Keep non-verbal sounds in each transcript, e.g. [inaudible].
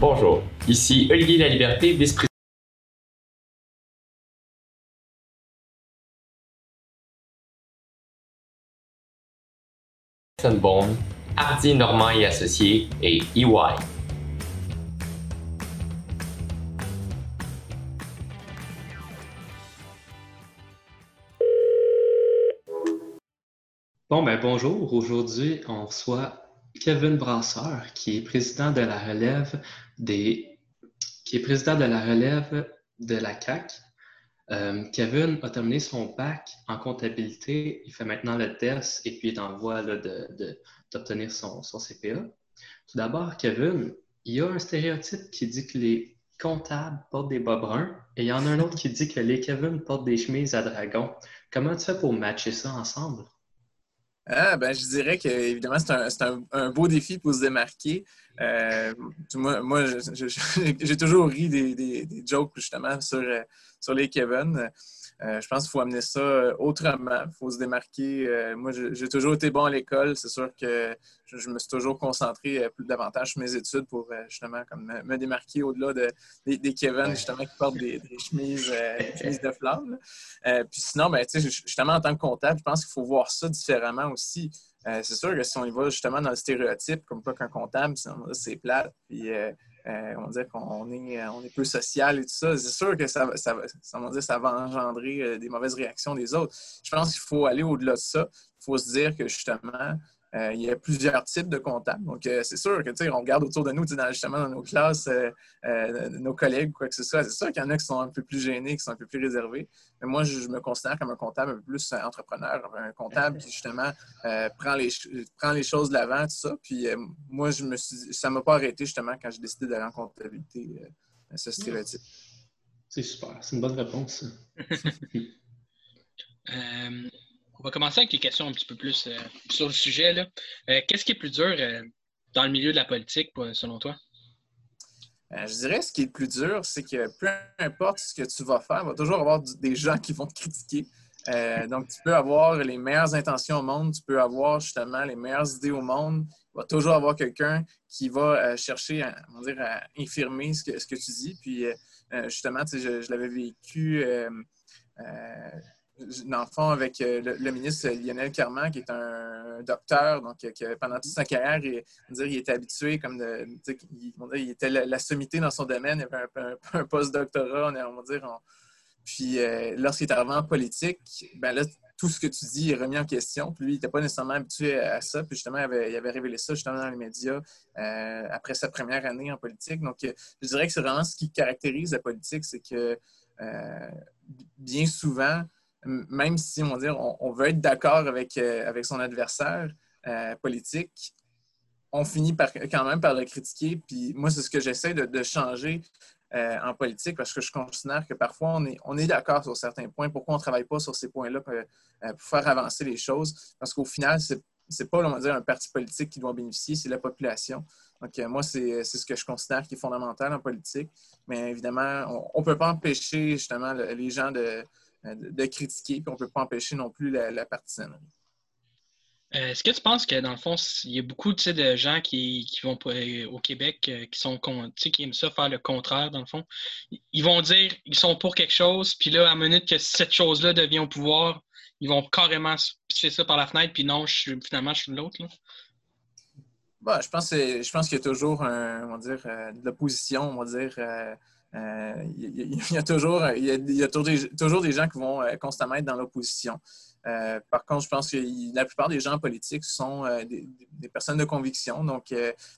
Bonjour, ici Olivier Laliberté, vice-président. Hardy Normand et Associés et EY. Bon, ben bonjour. Aujourd'hui, on reçoit Kevin Brasseur, qui est président de la relève des qui est président de la relève de la CAC. Euh, Kevin a terminé son bac en comptabilité. Il fait maintenant le test et puis il est en voie d'obtenir son, son CPA. Tout d'abord, Kevin, il y a un stéréotype qui dit que les comptables portent des bas bruns et il y en a un autre qui dit que les Kevin portent des chemises à dragon. Comment tu fais pour matcher ça ensemble? Ah, ben, je dirais que évidemment c'est un, un, beau défi pour se démarquer. Euh, moi, moi [laughs] j'ai toujours ri des, des, des, jokes justement sur, euh, sur les Kevin. Euh, je pense qu'il faut amener ça euh, autrement. Il faut se démarquer. Euh, moi, j'ai toujours été bon à l'école. C'est sûr que je, me suis toujours concentré plus davantage sur mes études pour justement comme me, démarquer au-delà de, des, Kevin justement qui portent des, chemises, de flammes. puis sinon, ben, justement, en tant que comptable, je pense qu'il faut voir ça différemment aussi. c'est sûr que si on y va justement dans le stéréotype, comme quoi qu'un comptable, c'est plate, puis euh, on dirait qu'on est, on est peu social et tout ça. C'est sûr que ça, ça, ça, ça va engendrer euh, des mauvaises réactions des autres. Je pense qu'il faut aller au-delà de ça. Il faut se dire que justement, euh, il y a plusieurs types de comptables. Donc, euh, c'est sûr que, tu sais, on regarde autour de nous, dans, justement, dans nos classes, euh, nos collègues, quoi que ce soit. C'est sûr qu'il y en a qui sont un peu plus gênés, qui sont un peu plus réservés. Mais moi, je, me considère comme un comptable un peu plus entrepreneur, un comptable [laughs] qui, justement, prend, les, prend les choses de l'avant, tout ça. Puis, moi, je me suis, ça ne m'a pas arrêté, justement, quand j'ai décidé d'aller en comptabilité, ce stéréotype. C'est super. C'est une bonne réponse. [laughs] On va commencer avec les questions un petit peu plus euh, sur le sujet. Euh, qu'est-ce qui est plus dur euh, dans le milieu de la politique, selon toi? je dirais ce qui est le plus dur, c'est que peu importe ce que tu vas faire, il va toujours avoir des gens qui vont te critiquer. donc, tu peux avoir les meilleures intentions au monde, tu peux avoir justement les meilleures idées au monde. Il va toujours avoir quelqu'un qui va chercher à, infirmer ce que, tu dis. Puis, justement, je l'avais vécu dans le fond, avec euh, le, ministre Lionel Carman, qui est un docteur, donc qui, pendant toute sa carrière, il, il était habitué comme de, il, était la, sommité dans son domaine, il avait un, un, post-doctorat, on va dire. puis euh, lorsqu'il est arrivé en politique, ben là, tout ce que tu dis est remis en question. Puis lui, il n'était pas nécessairement habitué à ça. Puis justement, il avait, il avait révélé ça justement dans les médias euh, après sa première année en politique. Donc, je dirais que c'est vraiment ce qui caractérise la politique, c'est que bien souvent, même si on, veut être d'accord avec, euh, son adversaire euh, politique, on finit par, quand même par le critiquer. Puis moi, c'est ce que j'essaie de, changer euh, en politique parce que je considère que parfois on est, d'accord sur certains points. Pourquoi on ne travaille pas sur ces points-là pour, faire avancer les choses? Parce qu'au final, ce n'est pas on va dire, un parti politique qui doit bénéficier, c'est la population. Donc, moi, c'est ce que je considère qui est fondamental en politique. Mais évidemment, on ne peut pas empêcher justement les gens de, de, critiquer, puis on ne peut pas empêcher non plus la, la partisanerie. Euh, est-ce que tu penses que, dans le fond, il y a beaucoup de gens qui, vont euh, au Québec qui, sont, qui aiment ça faire le contraire, dans le fond? Ils vont dire qu'ils sont pour quelque chose, puis là, à la minute que cette chose-là devient au pouvoir, ils vont carrément pisser ça par la fenêtre, puis non, je finalement, je suis l'autre. Bah, je pense, je pense qu'il y a toujours on va dire, de l'opposition, on va dire, euh, il y, a toujours, il y a, toujours, des, gens qui vont euh, constamment être dans l'opposition. Euh, par contre, je pense que la plupart des gens politiques sont des, personnes de conviction. Donc,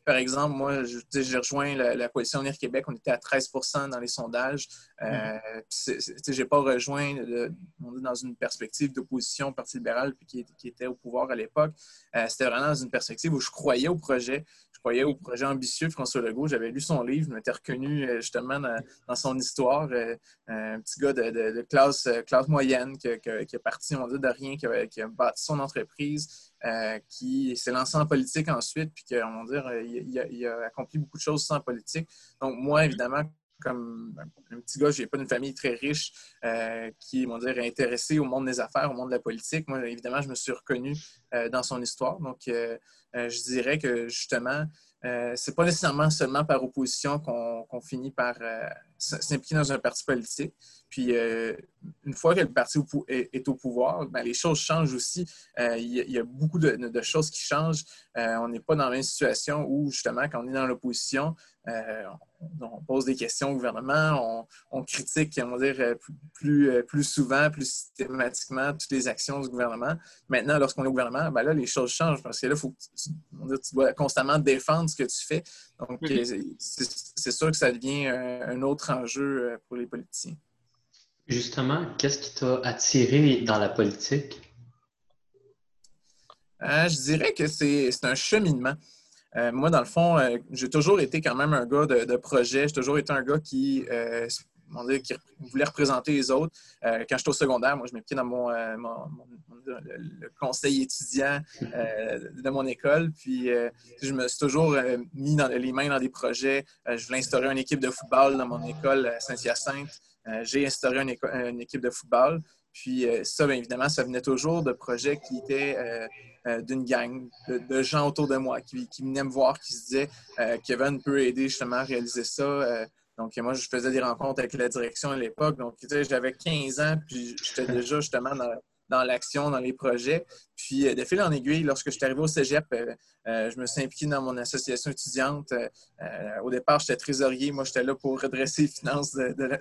par exemple, moi, j'ai rejoint la, coalition Unir Québec, on était à 13% dans les sondages. Je n'ai pas rejoint dans une perspective d'opposition au Parti libéral qui, qui, était au pouvoir à l'époque. C'était vraiment dans une perspective où je croyais au projet je croyais au projet ambitieux de François Legault. J'avais lu son livre, je m'étais reconnu euh, justement dans, son histoire. Euh, un petit gars de, classe, euh, classe moyenne qui, est parti, on dit, de rien, qui a, bâti son entreprise, qui s'est lancé en politique ensuite, puis qu'on dire, il, a, accompli beaucoup de choses sans politique. Donc, moi, évidemment, comme un petit gars, je n'ai pas une famille très riche qui, on dire, est intéressée au monde des affaires, au monde de la politique. Moi, évidemment, je me suis reconnu dans son histoire. Donc, je dirais que justement, euh, c'est pas nécessairement seulement par opposition qu'on finit par euh, s'impliquer dans un parti politique. Puis, euh, une fois que le parti est, au pouvoir, ben, les choses changent aussi. Il y, a beaucoup de, choses qui changent. on n'est pas dans la même situation où, justement, quand on est dans l'opposition, on pose des questions au gouvernement, on, critique, on va dire, plus, plus, souvent, plus systématiquement toutes les actions du gouvernement. Maintenant, lorsqu'on est au gouvernement, ben là, les choses changent parce que là, faut tu, tu, dois constamment défendre ce que tu fais. Donc, c'est sûr que ça devient un, autre enjeu euh, pour les politiciens. Justement, qu'est-ce qui t'a attiré dans la politique? Euh, je dirais que c'est un cheminement. Euh, moi, dans le fond, j'ai toujours été quand même un gars de, projet. J'ai toujours été un gars qui qui voulait représenter les autres. Euh, quand j'étais au secondaire, moi, je m'impliquais dans mon, euh, le, conseil étudiant euh, de mon école. Puis, je me suis toujours mis dans, les mains dans des projets. je voulais instaurer une équipe de football dans mon école Saint-Hyacinthe. J'ai instauré une, équipe de football. Puis, ça, bien évidemment, ça venait toujours de projets qui étaient d'une gang de, gens autour de moi qui, qui, venaient me voir, qui se disaient Kevin peut aider justement à réaliser ça. Donc, moi, je faisais des rencontres avec la direction à l'époque. Donc, tu sais, j'avais 15 ans, puis j'étais [laughs] déjà justement dans, l'action, dans les projets. Puis, euh, de fil en aiguille, lorsque je suis arrivé au cégep, euh, euh, je me suis impliqué dans mon association étudiante. au départ, j'étais trésorier. Moi, j'étais là pour redresser les finances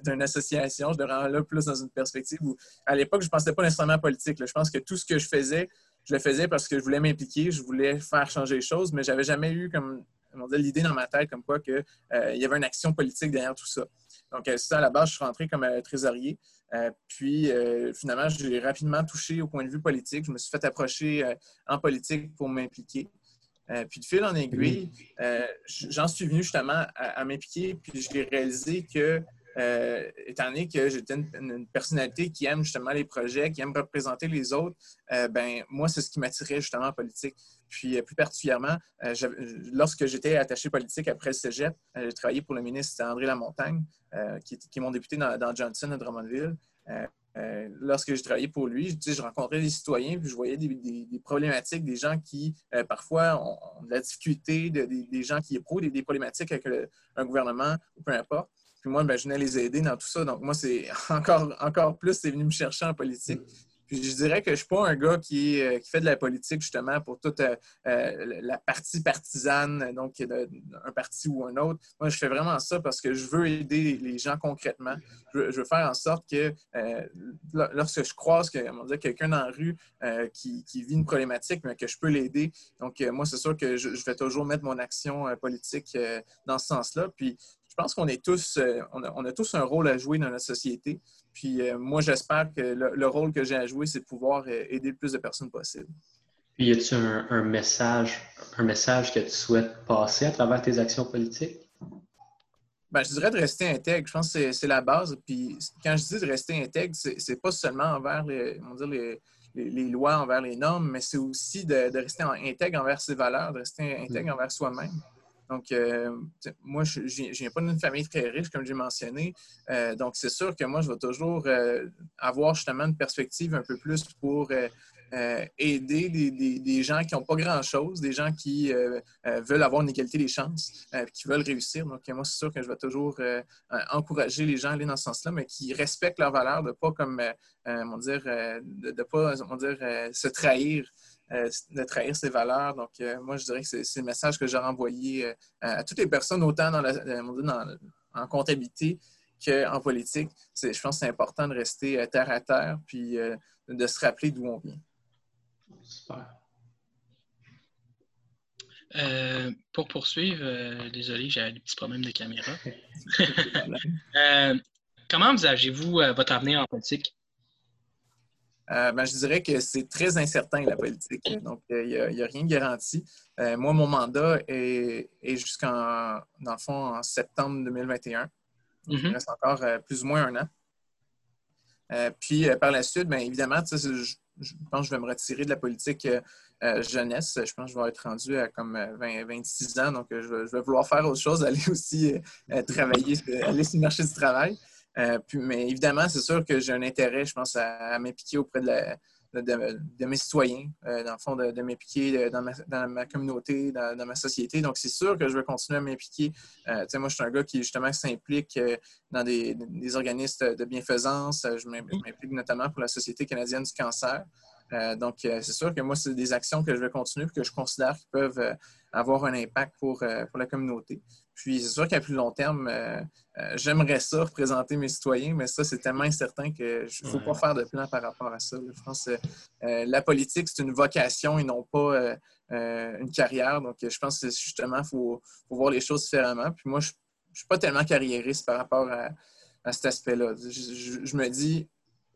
d'une association. Je rends là plus dans une perspective où, à l'époque, je ne pensais pas nécessairement politique. Je pense que tout ce que je faisais, je le faisais parce que je voulais m'impliquer, je voulais faire changer les choses, mais je n'avais jamais eu comme l'idée dans ma tête comme quoi qu'il euh, y avait une action politique derrière tout ça. Donc, euh, ça, à la base, je suis rentré comme euh, trésorier. puis, finalement, j'ai rapidement touché au point de vue politique. Je me suis fait approcher en politique pour m'impliquer. puis, de fil en aiguille, j'en suis venu justement à, m'impliquer. Puis, j'ai réalisé que euh, étant donné que j'étais une, personnalité qui aime justement les projets, qui aime représenter les autres, euh, ben moi, c'est ce qui m'attirait justement en politique. Puis euh, plus particulièrement, lorsque j'étais attaché politique après le cégep, j'ai travaillé pour le ministre André Lamontagne, qui, qui, est mon député dans, Johnson à Drummondville. lorsque j'ai travaillé pour lui, je rencontrais des citoyens, puis je voyais des, problématiques, des gens qui, parfois, ont, de la difficulté, des, gens qui éprouvent des, problématiques avec un gouvernement ou peu importe. Puis moi, ben, je venais les aider dans tout ça. Donc, moi, c'est [laughs] encore, encore plus, c'est venu me chercher en politique. Puis je dirais que je ne suis pas un gars qui, euh, qui, fait de la politique justement pour toute euh, euh, la partie partisane, donc un parti ou un autre. Moi, je fais vraiment ça parce que je veux aider les gens concrètement. Je veux, faire en sorte que lorsque je croise quelqu'un dans la rue qui, vit une problématique, mais que je peux l'aider. Donc, moi, c'est sûr que je, je, vais toujours mettre mon action politique dans ce sens-là. Puis pense qu'on est tous, euh, on a, tous un rôle à jouer dans la société. Puis euh, moi, j'espère que le, rôle que j'ai à jouer, c'est de pouvoir euh, aider le plus de personnes possible. Puis y a-t-il un, message, un message que tu souhaites passer à travers tes actions politiques? Ben, je dirais de rester intègre. Je pense que c'est la base. Puis quand je dis de rester intègre, c'est pas seulement envers les, les, lois, envers les normes, mais c'est aussi de, rester intègre envers ses valeurs, de rester intègre mm. envers soi-même. Donc, euh, moi, je ne viens pas d'une famille très riche, comme j'ai mentionné. Euh, donc, c'est sûr que moi, je vais toujours euh, avoir justement une perspective un peu plus pour aider des, gens qui n'ont pas grand-chose, des gens qui veulent avoir une égalité des chances, qui veulent réussir. Donc, moi, c'est sûr que je vais toujours encourager les gens à aller dans ce sens-là, mais qui respectent leurs valeurs, de ne pas comme, dire, de, pas, dire, se trahir de trahir ses valeurs. Donc, euh, moi, je dirais que c'est le message que j'ai envoyé euh, à toutes les personnes, autant dans, la, en comptabilité qu'en politique. Je pense que c'est important de rester terre à terre puis de se rappeler d'où on vient. Super. pour poursuivre, désolé, j'ai des petits problèmes de caméra. [laughs] [laughs] comment envisagez-vous votre avenir en politique? Euh, ben, je dirais que c'est très incertain, la politique. Donc, il n'y a, rien de garanti. Euh, moi, mon mandat est, jusqu'en, dans le fond, en septembre 2021. Il mm-hmm. reste encore euh, plus ou moins un an. puis, par la suite, bien évidemment, je, pense que je vais me retirer de la politique jeunesse. Je pense que je vais être rendu à comme 20, 26 ans. Donc, je vais, vouloir faire autre chose, [laughs] aller aussi travailler, aller sur le marché du travail. Euh, mais évidemment, c'est sûr que j'ai un intérêt, je pense, à, m'impliquer auprès de mes citoyens, dans le fond, de, m'impliquer dans ma, communauté, dans, ma société. Donc, c'est sûr que je vais continuer à m'impliquer. moi, je suis un gars qui, justement, s'implique dans des, organismes de bienfaisance. Je m'implique notamment pour la Société canadienne du cancer. donc, c'est sûr que moi, c'est des actions que je vais continuer et que je considère qui peuvent avoir un impact pour la communauté. Puis c'est sûr qu'à plus long terme, euh, euh, j'aimerais ça représenter mes citoyens, mais ça, c'est tellement incertain qu'il ne faut pas faire de plan par rapport à ça. Je pense que euh, la politique, c'est une vocation et non pas une carrière. Donc, je pense que justement, il faut, voir les choses différemment. Puis moi, je ne suis pas tellement carriériste par rapport à, cet aspect-là. je, me dis,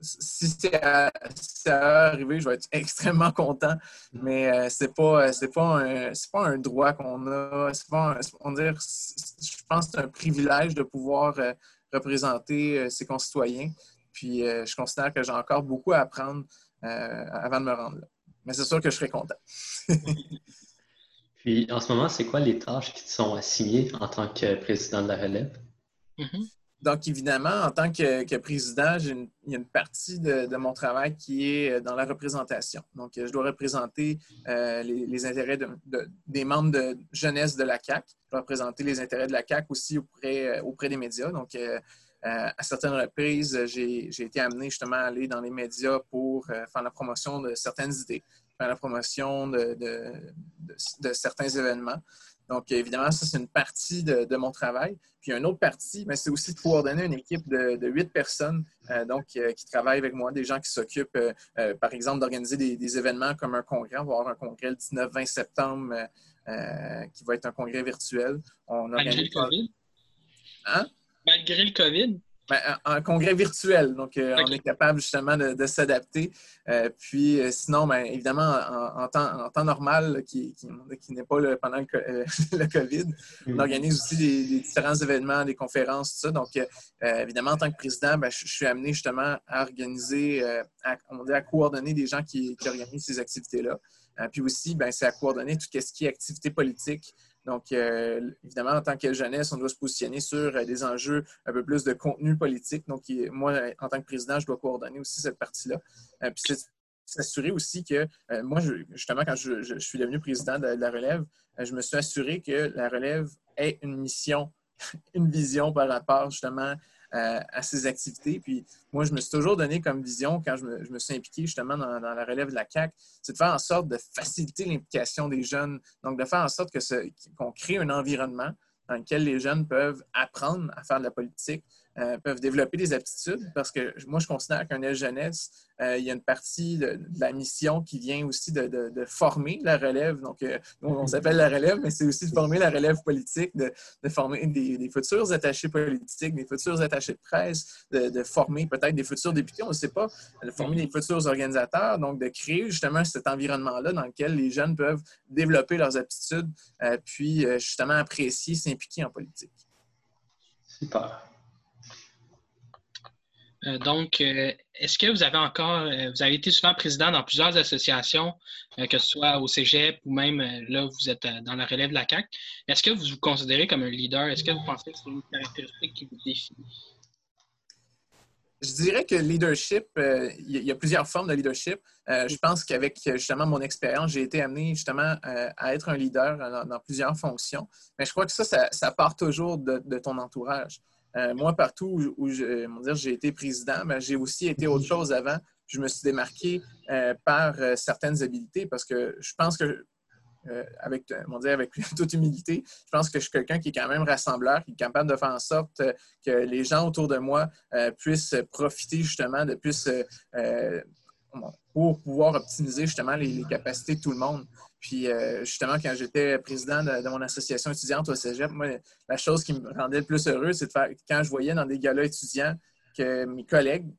si c'est arrivé, je vais être [laughs] extrêmement content, mais euh, c'est pas, pas, un, pas un droit qu'on a. Pas on dire, je pense que c'est un privilège de pouvoir euh, représenter euh, ses concitoyens. Puis je considère que j'ai encore beaucoup à apprendre avant de me rendre là. Mais c'est sûr que je serai content. [laughs] Puis en ce moment, c'est quoi les tâches qui te sont assignées en tant que président de la relève? Mm-hmm. Donc, évidemment, en tant que, président, il y a une partie de, mon travail qui est euh, dans la représentation. Donc, je dois représenter euh, les, intérêts des membres de jeunesse de la CAC. Je dois représenter les intérêts de la CAC aussi auprès, euh, des médias. Donc, à certaines reprises, j'ai été amené justement à aller dans les médias pour faire la promotion de certaines idées, faire la promotion de certains événements. Donc, évidemment, ça, c'est une partie de, mon travail. Puis, une autre partie, c'est aussi de coordonner une équipe de huit personnes euh, donc, euh, qui travaillent avec moi, des gens qui s'occupent, euh, par exemple, d'organiser des, événements comme un congrès. On va avoir un congrès le 19-20 septembre qui va être un congrès virtuel. On Malgré le COVID? Hein? Malgré le COVID? Ben, un, congrès virtuel. Donc, euh, on est capable justement de, s'adapter. Euh, puis, euh, sinon, ben, évidemment, en, temps, normal, qui, n'est pas pendant [laughs] le, COVID, on mm. organise aussi des, différents événements, des conférences, tout ça. Donc, évidemment, en tant que président, ben, je, suis amené justement à organiser, à, on à coordonner des gens qui, qui organisent ces activités-là. puis aussi, c'est à coordonner tout ce qui est activité politique. Donc, euh, évidemment, en tant que jeunesse, on doit se positionner sur euh, des enjeux un peu plus de contenu politique. Donc, moi, en tant que président, je dois coordonner aussi cette partie-là. Euh, puis, s'assurer aussi que, moi, justement, quand je, suis devenu président de, la relève, je me suis assuré que la relève ait une mission, [laughs] une vision par rapport justement à ces activités. Puis moi, je me suis toujours donné comme vision, quand je me, suis impliqué justement dans, la relève de la CAC, c'est de faire en sorte de faciliter l'implication des jeunes. Donc, de faire en sorte qu'on crée un environnement dans lequel les jeunes peuvent apprendre à faire de la politique, euh, peuvent développer des aptitudes parce que moi, je considère qu'un aile jeunesse, euh, il y a une partie de, la mission qui vient aussi de, former la relève. Donc, euh, on, s'appelle la relève, mais c'est aussi de former la relève politique, de, former des, futurs attachés politiques, des futurs attachés de presse, de, former peut-être des futurs députés, on ne sait pas, de former des futurs organisateurs, donc de créer justement cet environnement-là dans lequel les jeunes peuvent développer leurs aptitudes, puis justement apprécier, s'impliquer en politique. Super. Euh, donc, euh, est-ce que vous avez encore, euh, vous avez été souvent président dans plusieurs associations, que ce soit au cégep ou même là, vous êtes dans la relève de la CAC. Est-ce que vous vous considérez comme un leader? Est-ce que vous pensez que c'est une caractéristique qui vous définit? Je dirais que le leadership, il y a plusieurs formes de leadership. je pense qu'avec justement mon expérience, j'ai été amené justement à être un leader dans, plusieurs fonctions. Mais je crois que ça, ça, part toujours de ton entourage. Euh, moi, partout où, j'ai été président, ben, j'ai aussi été autre chose avant. Je me suis démarqué euh, par euh, certaines habiletés parce que je pense que, avec, avec [laughs] toute humilité, je pense que je suis quelqu'un qui est quand même rassembleur, qui est capable de faire en sorte que les gens autour de moi puissent profiter justement de plus pour pouvoir optimiser justement les, capacités de tout le monde. Puis euh, justement, quand j'étais président de, mon association étudiante au Cégep, moi, la chose qui me rendait le plus heureux, c'est de faire quand je voyais dans des galas étudiants que mes collègues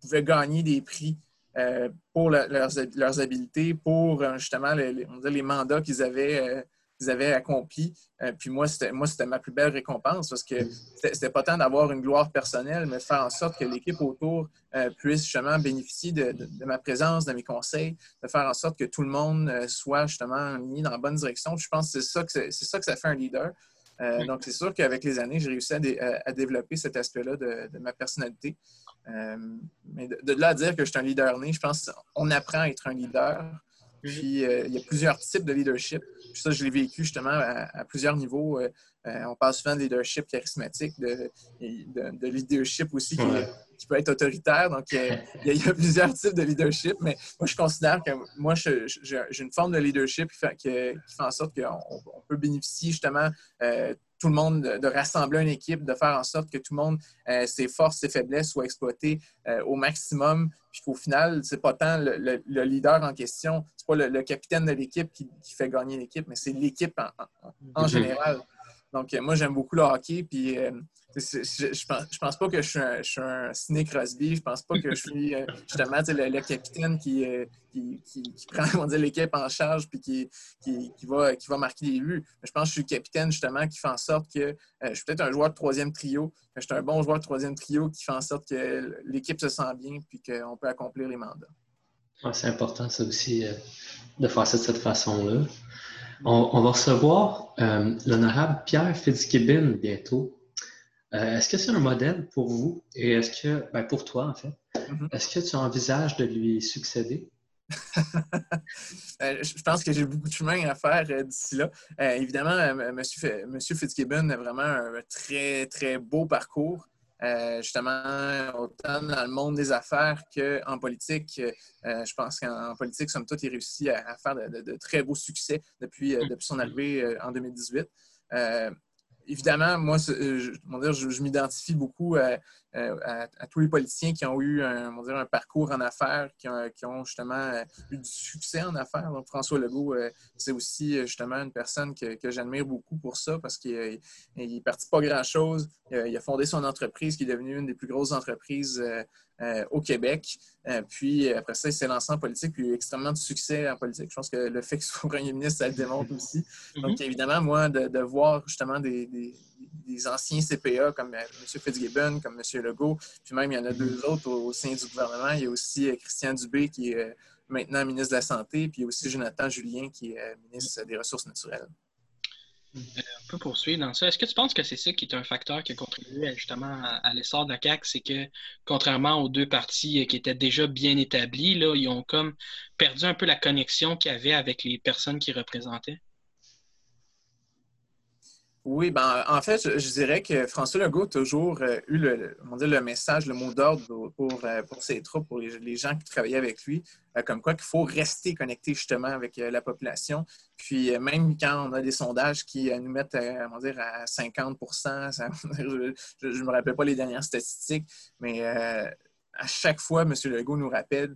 pouvaient gagner des prix euh, pour leurs, habiletés, pour euh, justement les, les mandats qu'ils avaient avaient accompli. Euh, puis moi, c'était moi, c'était ma plus belle récompense parce que c'était pas tant d'avoir une gloire personnelle, mais de faire en sorte que l'équipe autour euh, puisse justement bénéficier de, ma présence, de mes conseils, de faire en sorte que tout le monde euh, soit justement mis dans la bonne direction. Je pense que c'est ça que c'est ça que ça fait un leader. donc, c'est sûr qu'avec les années, j'ai réussi à, développer cet aspect-là de, ma personnalité. mais de, là à dire que je suis un leader né, je pense qu'on apprend à être un leader. Puis il y a plusieurs types de leadership. Puis ça, je l'ai vécu justement à, plusieurs niveaux. on parle souvent de leadership charismatique, de, de, leadership aussi qui, peut être autoritaire. Donc, il y, a, [laughs] plusieurs types de leadership, mais moi, je considère que moi, j'ai une forme de leadership qui fait, qui fait en sorte qu'on peut bénéficier justement tout le monde, de, rassembler une équipe, de faire en sorte que tout le monde, euh, ses forces, ses faiblesses soient exploitées euh, au maximum, puis qu'au final, c'est pas tant le, leader en question, c'est pas le, capitaine de l'équipe qui, fait gagner l'équipe, mais c'est l'équipe en, mhm. général. Donc, euh, moi, j'aime beaucoup le hockey, puis je, pense, pense pas que je suis un, je Sidney Crosby. Je pense pas que je suis euh, justement le, capitaine euh, qui, qui, prend [laughs] l'équipe en charge puis qui, qui, va, qui va marquer les buts. je pense que je suis le capitaine justement qui fait en sorte que euh, je suis peut-être un joueur de troisième trio. Je suis un bon joueur de troisième trio qui fait en sorte que l'équipe se sent bien puis qu'on peut accomplir les mandats. c'est important ça aussi de faire ça de cette façon-là. On, va recevoir l'honorable Pierre Fitzgibbon bientôt. Euh, est-ce que c'est un modèle pour vous? Et est-ce que, ben pour toi en fait, mm-hmm. est-ce que tu envisages de lui succéder? [laughs] Euh, je pense que j'ai beaucoup de chemin à faire euh, d'ici là. évidemment, M. Fitzgibbon a vraiment un très, très beau parcours. Justement, autant dans le monde des affaires qu'en politique. je pense qu'en politique, somme toute, il réussit à, faire de, très beaux succès depuis, depuis son arrivée en 2018 évidemment, moi, euh, je, je, m'identifie beaucoup à, tous les politiciens qui ont eu un, un parcours en affaires, qui ont, justement euh, eu du succès en affaires. Donc, François Legault, euh, c'est aussi justement une personne que, j'admire beaucoup pour ça parce qu'il n'est parti pas grand-chose. Il, a fondé son entreprise qui est devenue une des plus grosses entreprises euh, au Québec. Euh, puis après ça, il s'est lancé en politique, puis il a eu extrêmement de succès en politique. Je pense que le fait qu'il soit [laughs] premier ministre, ça le démontre aussi. Mhm. Donc, évidemment, moi, de, voir justement des, anciens CPA comme euh, M. Fitzgibbon, comme M. Legault, puis même il y en a deux autres au, sein du gouvernement. Il y a aussi Christian Dubé qui est maintenant ministre de la Santé, puis aussi Jonathan Julien qui est ministre des Ressources naturelles. Euh, on peut poursuivre dans ça. Est-ce que tu penses que c'est ça qui est un facteur qui a contribué justement à, l'essor de la CAQ? C'est que, contrairement aux deux partis euh, qui étaient déjà bien établis, là, ils ont comme perdu un peu la connexion qu'il y avait avec les personnes qui représentaient? Oui, ben, en fait, je, dirais que François Legault a toujours euh, eu le, le message, le mot d'ordre pour, euh, pour, ses troupes, pour les, gens qui travaillaient avec lui, euh, comme quoi qu'il faut rester connecté justement avec la population. Puis même quand on a des sondages qui nous mettent dire, à 50 [laughs] je ne me rappelle pas les dernières statistiques, mais à chaque fois, M. Legault nous rappelle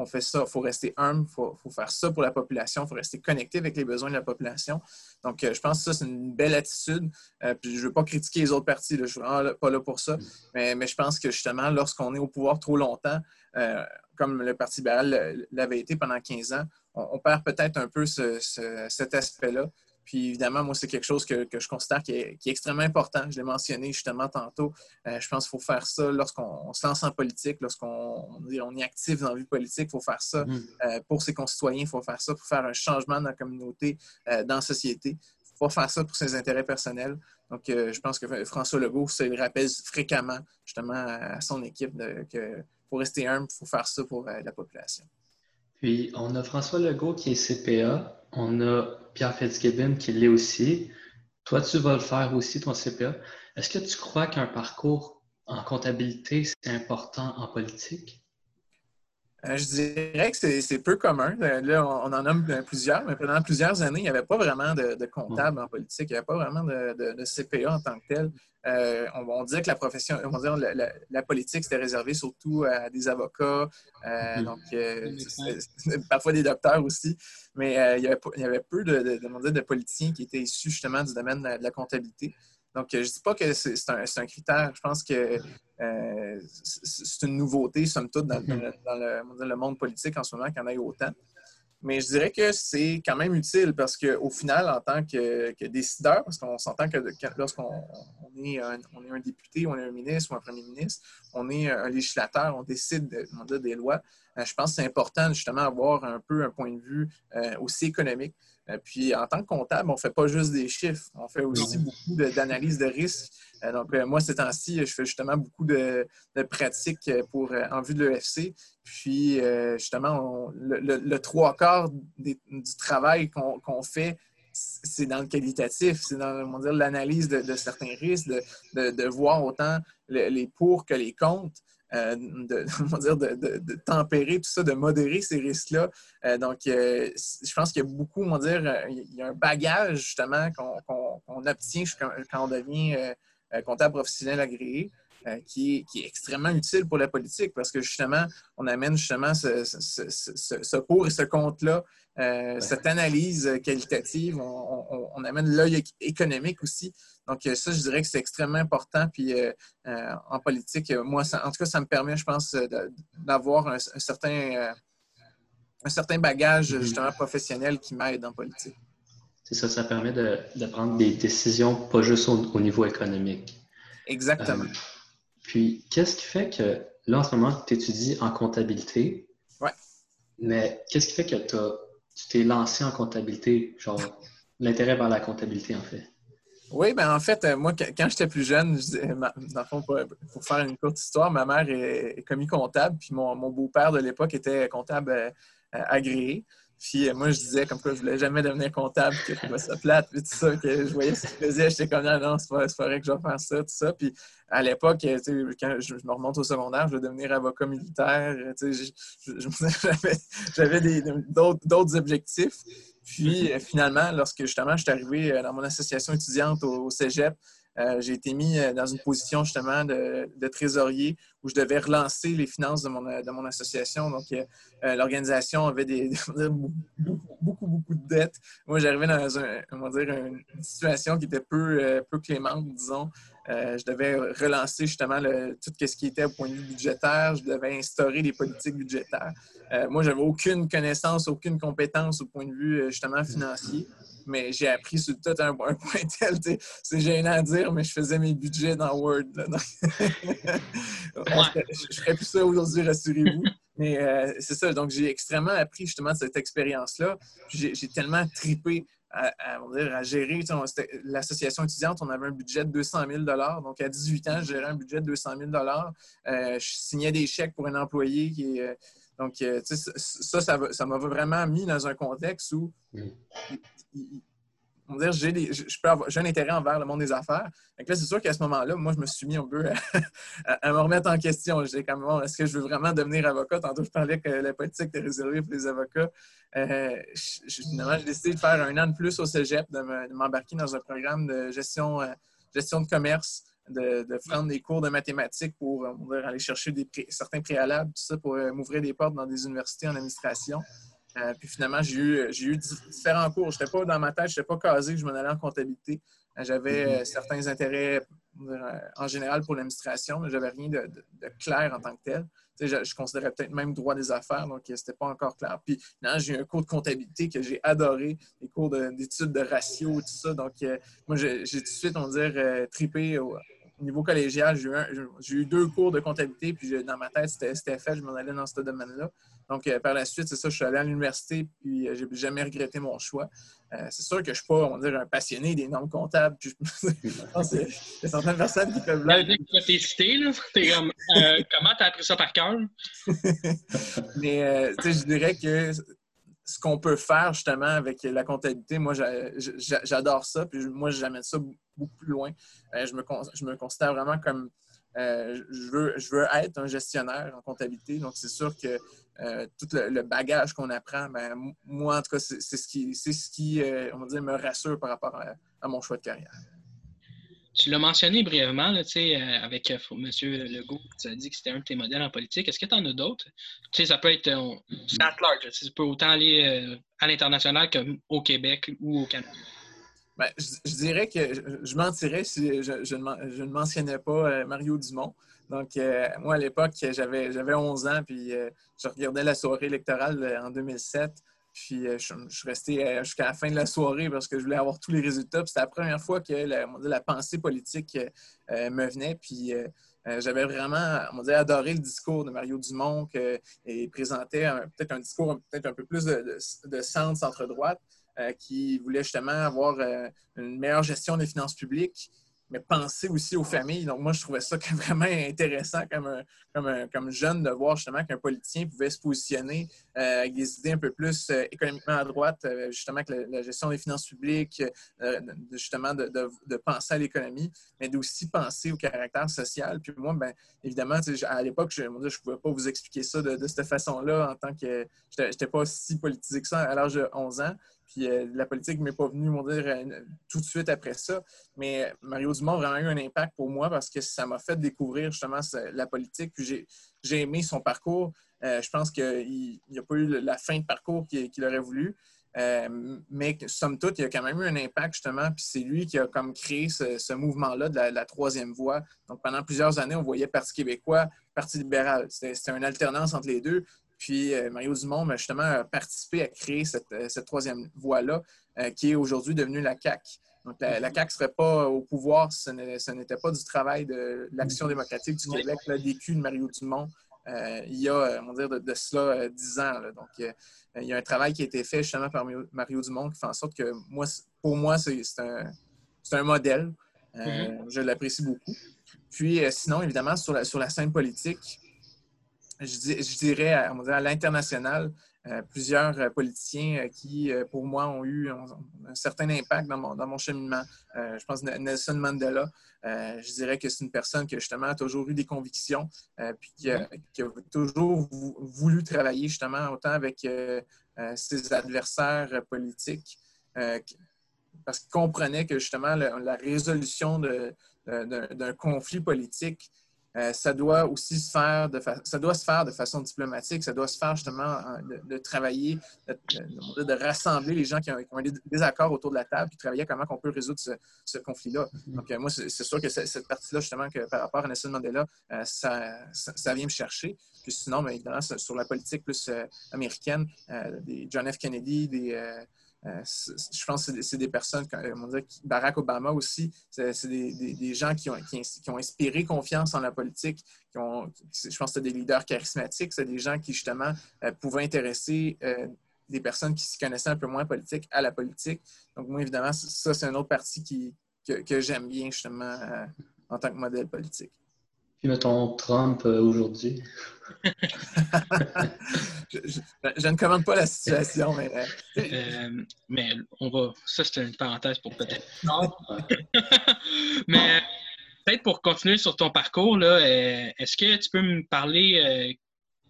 on fait ça, il faut rester humble, il faut, faire ça pour la population, il faut rester connecté avec les besoins de la population. Donc, euh, je pense que ça, c'est une belle attitude. Euh, puis je ne veux pas critiquer les autres partis, je ne suis vraiment pas là pour ça. Mais, je pense que justement, lorsqu'on est au pouvoir trop longtemps, euh, comme le Parti libéral l'avait été pendant 15 ans, on, perd peut-être un peu cet aspect-là. Puis évidemment, moi, c'est quelque chose que, je considère qui est, extrêmement important. Je l'ai mentionné justement tantôt. Euh, je pense qu'il faut faire ça lorsqu'on se lance en politique, lorsqu'on on est actif dans la vie politique. Il faut faire ça mm. euh, pour ses concitoyens. Il faut faire ça pour faire un changement dans la communauté, euh, dans la société. Il ne faut pas faire ça pour ses intérêts personnels. Donc, je pense que François Legault, le rappelle fréquemment justement à son équipe qu'il faut rester humble, il faut faire ça pour la population. Puis, on a François Legault qui est CPA. On a Pierre Fitzgibbon qui l'est aussi. Toi, tu vas le faire aussi, ton CPA. Est-ce que tu crois qu'un parcours en comptabilité, c'est important en politique? Euh, je dirais que c'est peu commun. Euh, là, on en nomme plusieurs, mais pendant plusieurs années, il n'y avait pas vraiment de, comptable en politique. Il n'y avait pas vraiment de, CPA en tant que tel. Euh, on, on, disait que la profession, on dire la, politique, c'était réservé surtout à des avocats, mm-hmm. donc parfois des docteurs aussi. Mais il, y avait, il, y avait, peu de, de, politiciens qui étaient issus justement du domaine de la comptabilité. Donc, je ne dis pas que c'est un, critère. Je pense que euh, c'est une nouveauté, somme toute, dans, le, monde politique en ce moment qu'il y en ait autant. Mais je dirais que c'est quand même utile parce qu'au final, en tant que, décideur, parce qu'on s'entend que, lorsqu'on est, un, député, on est un ministre ou un premier ministre, on est un législateur, on décide des lois, euh, je pense que c'est important justement d'avoir un peu un point de vue euh, aussi économique. Puis en tant que comptable, on ne fait pas juste des chiffres, on fait aussi beaucoup d'analyse de, risques. donc moi, ces temps-ci, je fais justement beaucoup de, pratiques pour, en vue de l'EFC. Puis justement, le, trois quarts du travail qu'on fait c'est dans le qualitatif, c'est dans l'analyse de, certains risques, de, voir autant les pour que les contre. Euh, de, [laughs] dire, de, tempérer tout ça, de modérer ces risques-là. Euh, donc, euh, je pense qu'il y a beaucoup, on dire, il y a un bagage justement qu'on obtient quand on devient comptable professionnel agréé. qui, est, extrêmement utile pour la politique parce que justement, on amène justement ce, ce pour et ce contre-là euh, cette analyse qualitative, on, amène l'œil économique aussi. Donc, euh, ça, je dirais que c'est extrêmement important. Puis, euh, en politique, moi, en tout cas, ça me permet, je pense, d'avoir un, certain, un certain bagage, mm-hmm. justement, professionnel qui m'aide en politique. C'est ça, ça permet de, prendre des décisions pas juste au, niveau économique. Exactement. puis, qu'est-ce qui fait que là, en ce moment, tu étudies en comptabilité? Oui. Mais qu'est-ce qui fait que tu t'es lancé en comptabilité, genre l'intérêt vers la comptabilité, en fait? Oui, ben en fait, euh, moi, quand j'étais plus jeune, dans le fond, pour, faire une courte histoire, ma mère est, commis comptable, puis mon, beau-père de l'époque était comptable euh, agréé. Puis euh, moi, je disais comme quoi je voulais jamais devenir comptable, que je trouvais ça plate, puis tout ça, que je voyais ce qu'il faisait, j'étais comme non, c'est vrai que je vais faire ça, tout ça. Puis à l'époque, quand je, me remonte au secondaire, je veux devenir avocat militaire, j'avais d'autres objectifs. Puis finalement, lorsque justement je suis arrivé euh, dans mon association étudiante au Cégep, euh, j'ai été mis euh, dans une position justement de, trésorier où je devais relancer les finances de mon, euh, association. Donc, l'organisation avait [laughs] beaucoup, beaucoup, de dettes. Moi, j'arrivais dans une situation qui était peu, peu clémente, disons. je devais relancer justement tout ce qui était au point de vue budgétaire. Je devais instaurer des politiques budgétaires. moi, j'avais aucune connaissance, aucune compétence au point de vue justement financier mais j'ai appris sur tout un, [laughs] point tel. C'est gênant à dire, mais je faisais mes budgets dans Word. [laughs] je ne ferais plus ça aujourd'hui, rassurez-vous. Mais euh, c'est ça. Donc, j'ai extrêmement appris justement de cette expérience-là. J'ai tellement tripé à, à, gérer. L'association étudiante, on avait un budget de 200 000 Donc, à 18 ans, je gérais un budget de 200 000 euh, Je signais des chèques pour un employé qui euh, donc, ça, ça m'a vraiment mis dans un contexte où on dire, j'ai, j'ai un intérêt envers le monde des affaires. Donc là, c'est sûr qu'à ce moment-là, moi, je me suis mis un peu [laughs] à, me remettre en question. J'ai comme, bon, est-ce que je veux vraiment devenir avocat? Tantôt, je parlais que la politique était réservée pour les avocats. Euh, finalement, j'ai décidé de faire un an de plus au cégep, de, m'embarquer dans un programme de gestion, euh, de commerce, de, prendre des cours de mathématiques pour aller chercher certains préalables, tout ça, pour euh, m'ouvrir des portes dans des universités en administration. Euh, puis finalement, j'ai eu, eu différents cours. Je n'étais pas dans ma tête, je n'étais pas casé que je m'en allais en comptabilité. Euh, j'avais euh, mhm. certains intérêts en général pour l'administration, mais je n'avais rien de, clair en tant que tel. Je, considérais peut-être même droit des affaires, donc ce n'était pas encore clair. Puis j'ai eu un cours de comptabilité que j'ai adoré, des cours d'études de, ratio, tout ça. Donc moi, j'ai tout de suite, on va dire, tripé au, niveau collégial. J'ai eu, deux cours de comptabilité, puis dans ma tête, c'était fait, je m'en allais dans ce domaine-là. Donc, euh, par la suite, c'est ça, je suis allé à l'université, puis euh, j'ai jamais regretté mon choix. Euh, c'est sûr que je ne suis pas, on va dire, un passionné des normes comptables. Puis je pense qu'il y a certaines personnes qui peuvent l'être. Tu cité, là. comment tu as appris ça par cœur? [laughs] Mais, tu sais, je dirais que ce qu'on peut faire justement avec la comptabilité, moi, j'adore ça. Puis moi, j'amène ça beaucoup plus loin. je, me, je me considère vraiment comme je, veux, je veux être un gestionnaire en comptabilité. Donc, c'est sûr que euh, tout le, bagage qu'on apprend, ben, moi, en tout cas, c'est ce qui, ce qui euh, on va dire, me rassure par rapport à, mon choix de carrière. Tu l'as mentionné brièvement là, euh, avec M. Legault, tu as dit que c'était un de tes modèles en politique. Est-ce que tu en as d'autres? Ça peut être at large. Tu peux autant aller à l'international qu'au Québec ou au Canada. Ben, je, dirais que je, mentirais si je, je, ne, mentionnais pas Mario Dumont. Donc, euh, moi, à l'époque, j'avais, j'avais 11 ans, puis euh, je regardais la soirée électorale euh, en 2007. Puis je, suis resté jusqu'à la fin de la soirée parce que je voulais avoir tous les résultats. c'était la première fois que la, pensée politique me venait. Puis j'avais vraiment on adoré le discours de Mario Dumont et présentait peut-être un discours peut-être un peu plus de, centre, centre-droite. Qui voulait justement avoir une meilleure gestion des finances publiques mais penser aussi aux familles. Donc, moi, je trouvais ça [laughs] vraiment intéressant comme, comme, jeune de voir justement qu'un politicien pouvait se positionner euh, avec des idées un peu plus euh, économiquement à droite, euh, justement, que la, gestion des finances publiques, justement, de, penser à l'économie, mais aussi penser au caractère social. Puis moi, bien, évidemment, à l'époque, je ne pouvais pas vous expliquer ça de, de cette façon-là en tant que je n'étais pas si politisé que ça à l'âge de 11 ans. Puis euh, la politique ne m'est pas venue, on dire, euh, tout de suite après ça. Mais Mario Dumont a vraiment eu un impact pour moi parce que ça m'a fait découvrir justement la politique. Puis j'ai aimé son parcours. Euh, je pense qu'il n'a pas eu la fin de parcours qu'il aurait voulu. mais somme toute, il a quand même eu un impact justement, puis c'est lui qui a comme créé ce, mouvement-là de la, troisième voie. Donc pendant plusieurs années, on voyait Parti québécois, Parti libéral. C'était une alternance entre les deux. Puis euh, Mario Dumont a justement participé à créer cette, euh, troisième voie-là, euh, qui est aujourd'hui devenue la CAC. Donc, la, CAQ CAC ne serait pas au pouvoir ce n'était pas du travail de l'Action démocratique du Québec, l'ADQ de Mario Dumont, il y a, on va dire, de, cela dix ans. Donc, il y a un travail qui a été fait justement par Mario Dumont qui fait en sorte que moi, pour moi, c'est un, un, modèle. Mm-hmm. Je l'apprécie beaucoup. Puis, sinon, évidemment, sur la, sur la scène politique, je, dirais, à, l'international, euh, plusieurs euh, politiciens euh, qui, pour moi, ont eu un, certain impact dans mon, dans mon cheminement. je pense Nelson Mandela. je dirais que c'est une personne qui, justement, a toujours eu des convictions, puis qui a, toujours voulu travailler, justement, autant avec ses adversaires politiques, parce qu'il comprenait que, justement, la résolution d'un conflit politique euh, ça doit aussi se faire de ça doit se faire de façon diplomatique, ça doit se faire justement de, travailler, de, rassembler les gens qui ont, des désaccords autour de la table, puis travailler comment on peut résoudre ce, conflit-là. Mm-hmm. Donc, euh, moi, c'est sûr que cette partie-là, justement, que par rapport à Nelson Mandela, euh, ça, ça, vient me chercher. Puis sinon, mais évidemment, sur la politique plus américaine, des John F. Kennedy, des euh, je pense que c'est des personnes, on dirait Barack Obama aussi, c'est des, gens qui ont, inspiré confiance en la politique. Qui ont, je pense que c'est des leaders charismatiques, c'est des gens qui, justement, euh, pouvaient intéresser euh, des personnes qui s'y connaissaient un peu moins politique à la politique. Donc, moi, évidemment, ça, c'est une autre partie qui, que, que j'aime bien, justement, en tant que modèle politique. Puis mettons Trump euh, aujourd'hui. [laughs] je, ne commande pas la situation, mais. Euh, euh, mais on va. Ça, c'est une parenthèse pour peut-être. [laughs] [laughs] mais peut-être pour continuer sur ton parcours, là, est-ce que tu peux me parler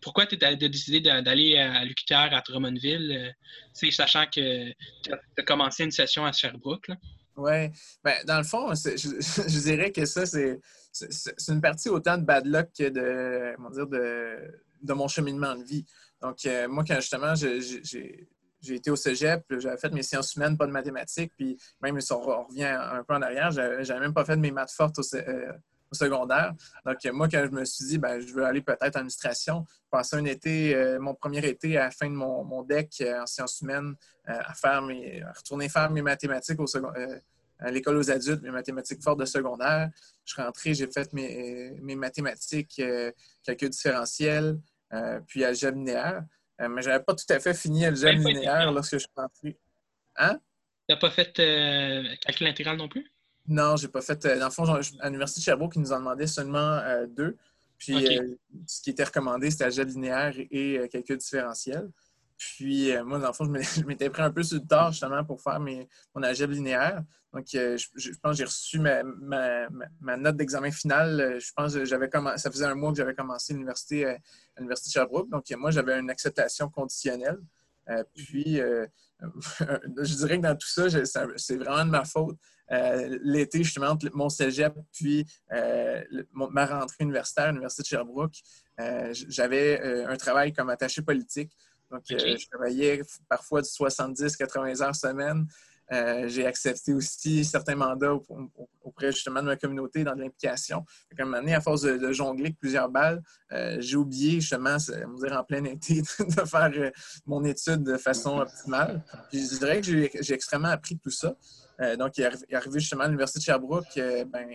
pourquoi tu as décidé d'aller à l'UQTR à Drummondville, sachant que tu as commencé une session à Sherbrooke? Oui. Ben, dans le fond, je, je, dirais que ça, c'est c'est une partie autant de bad luck que de, comment dire, de, de mon cheminement de vie. Donc, euh, moi, quand justement, j'ai été au cégep, j'avais fait mes sciences humaines, pas de mathématiques, puis même si on, revient un peu en arrière, j'avais même pas fait mes maths fortes au, euh, secondaire. Donc, moi, quand je me suis dit, ben, je veux aller peut-être en administration, passer un été, euh, mon premier été à la fin de mon, mon deck en sciences humaines, à faire mes, à retourner faire mes mathématiques au secondaire à l'école aux adultes, mes mathématiques fortes de secondaire. Je suis rentré, j'ai fait mes, mathématiques, euh, calcul différentiel, euh, puis algèbre linéaire. Euh, mais je n'avais pas tout à fait fini algèbre linéaire lorsque je suis rentré. Hein? Tu n'as pas fait calcul intégral non plus? Non, j'ai pas fait. Dans le fond, à l'Université de Sherbrooke, ils nous en demandaient seulement deux. Puis ce qui était recommandé, c'était algèbre linéaire et calcul différentiel. Puis, moi, dans le fond, je m'étais pris un peu sur le tard, justement, pour faire mes, mon algèbre linéaire. Donc, euh, je, pense que j'ai reçu ma, note d'examen final. Euh, je pense que j'avais commencé, ça faisait un mois que j'avais commencé l'université euh, à l'Université de Sherbrooke. Donc, moi, j'avais une acceptation conditionnelle. puis, [laughs] je dirais que dans tout ça, c'est vraiment de ma faute. L'été, justement, entre mon cégep puis ma rentrée universitaire à l'Université de Sherbrooke, j'avais un travail comme attaché politique. Donc, je travaillais parfois de 70-80 heures semaine. Euh, j'ai accepté aussi certains mandats auprès justement de ma communauté dans l'implication. Comme année, à force de, jongler avec plusieurs balles, euh, j'ai oublié justement, on dire en plein été, [laughs] de faire euh, mon étude de façon optimale. je dirais que j'ai extrêmement appris tout ça. donc, il est arrivé justement à l'Université de Sherbrooke, ben,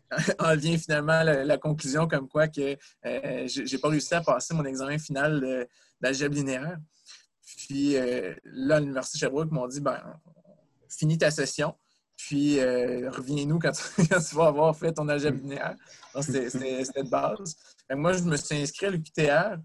[laughs] en vient finalement la, conclusion comme quoi que j'ai pas réussi à passer mon examen final d'algèbre linéaire. Puis là, à l'Université de Sherbrooke, m'ont dit ben, finis ta session, puis reviens-nous [laughs] quand, tu vas avoir fait ton algèbre linéaire. C'était de base. moi, je me suis inscrit à l'UQTR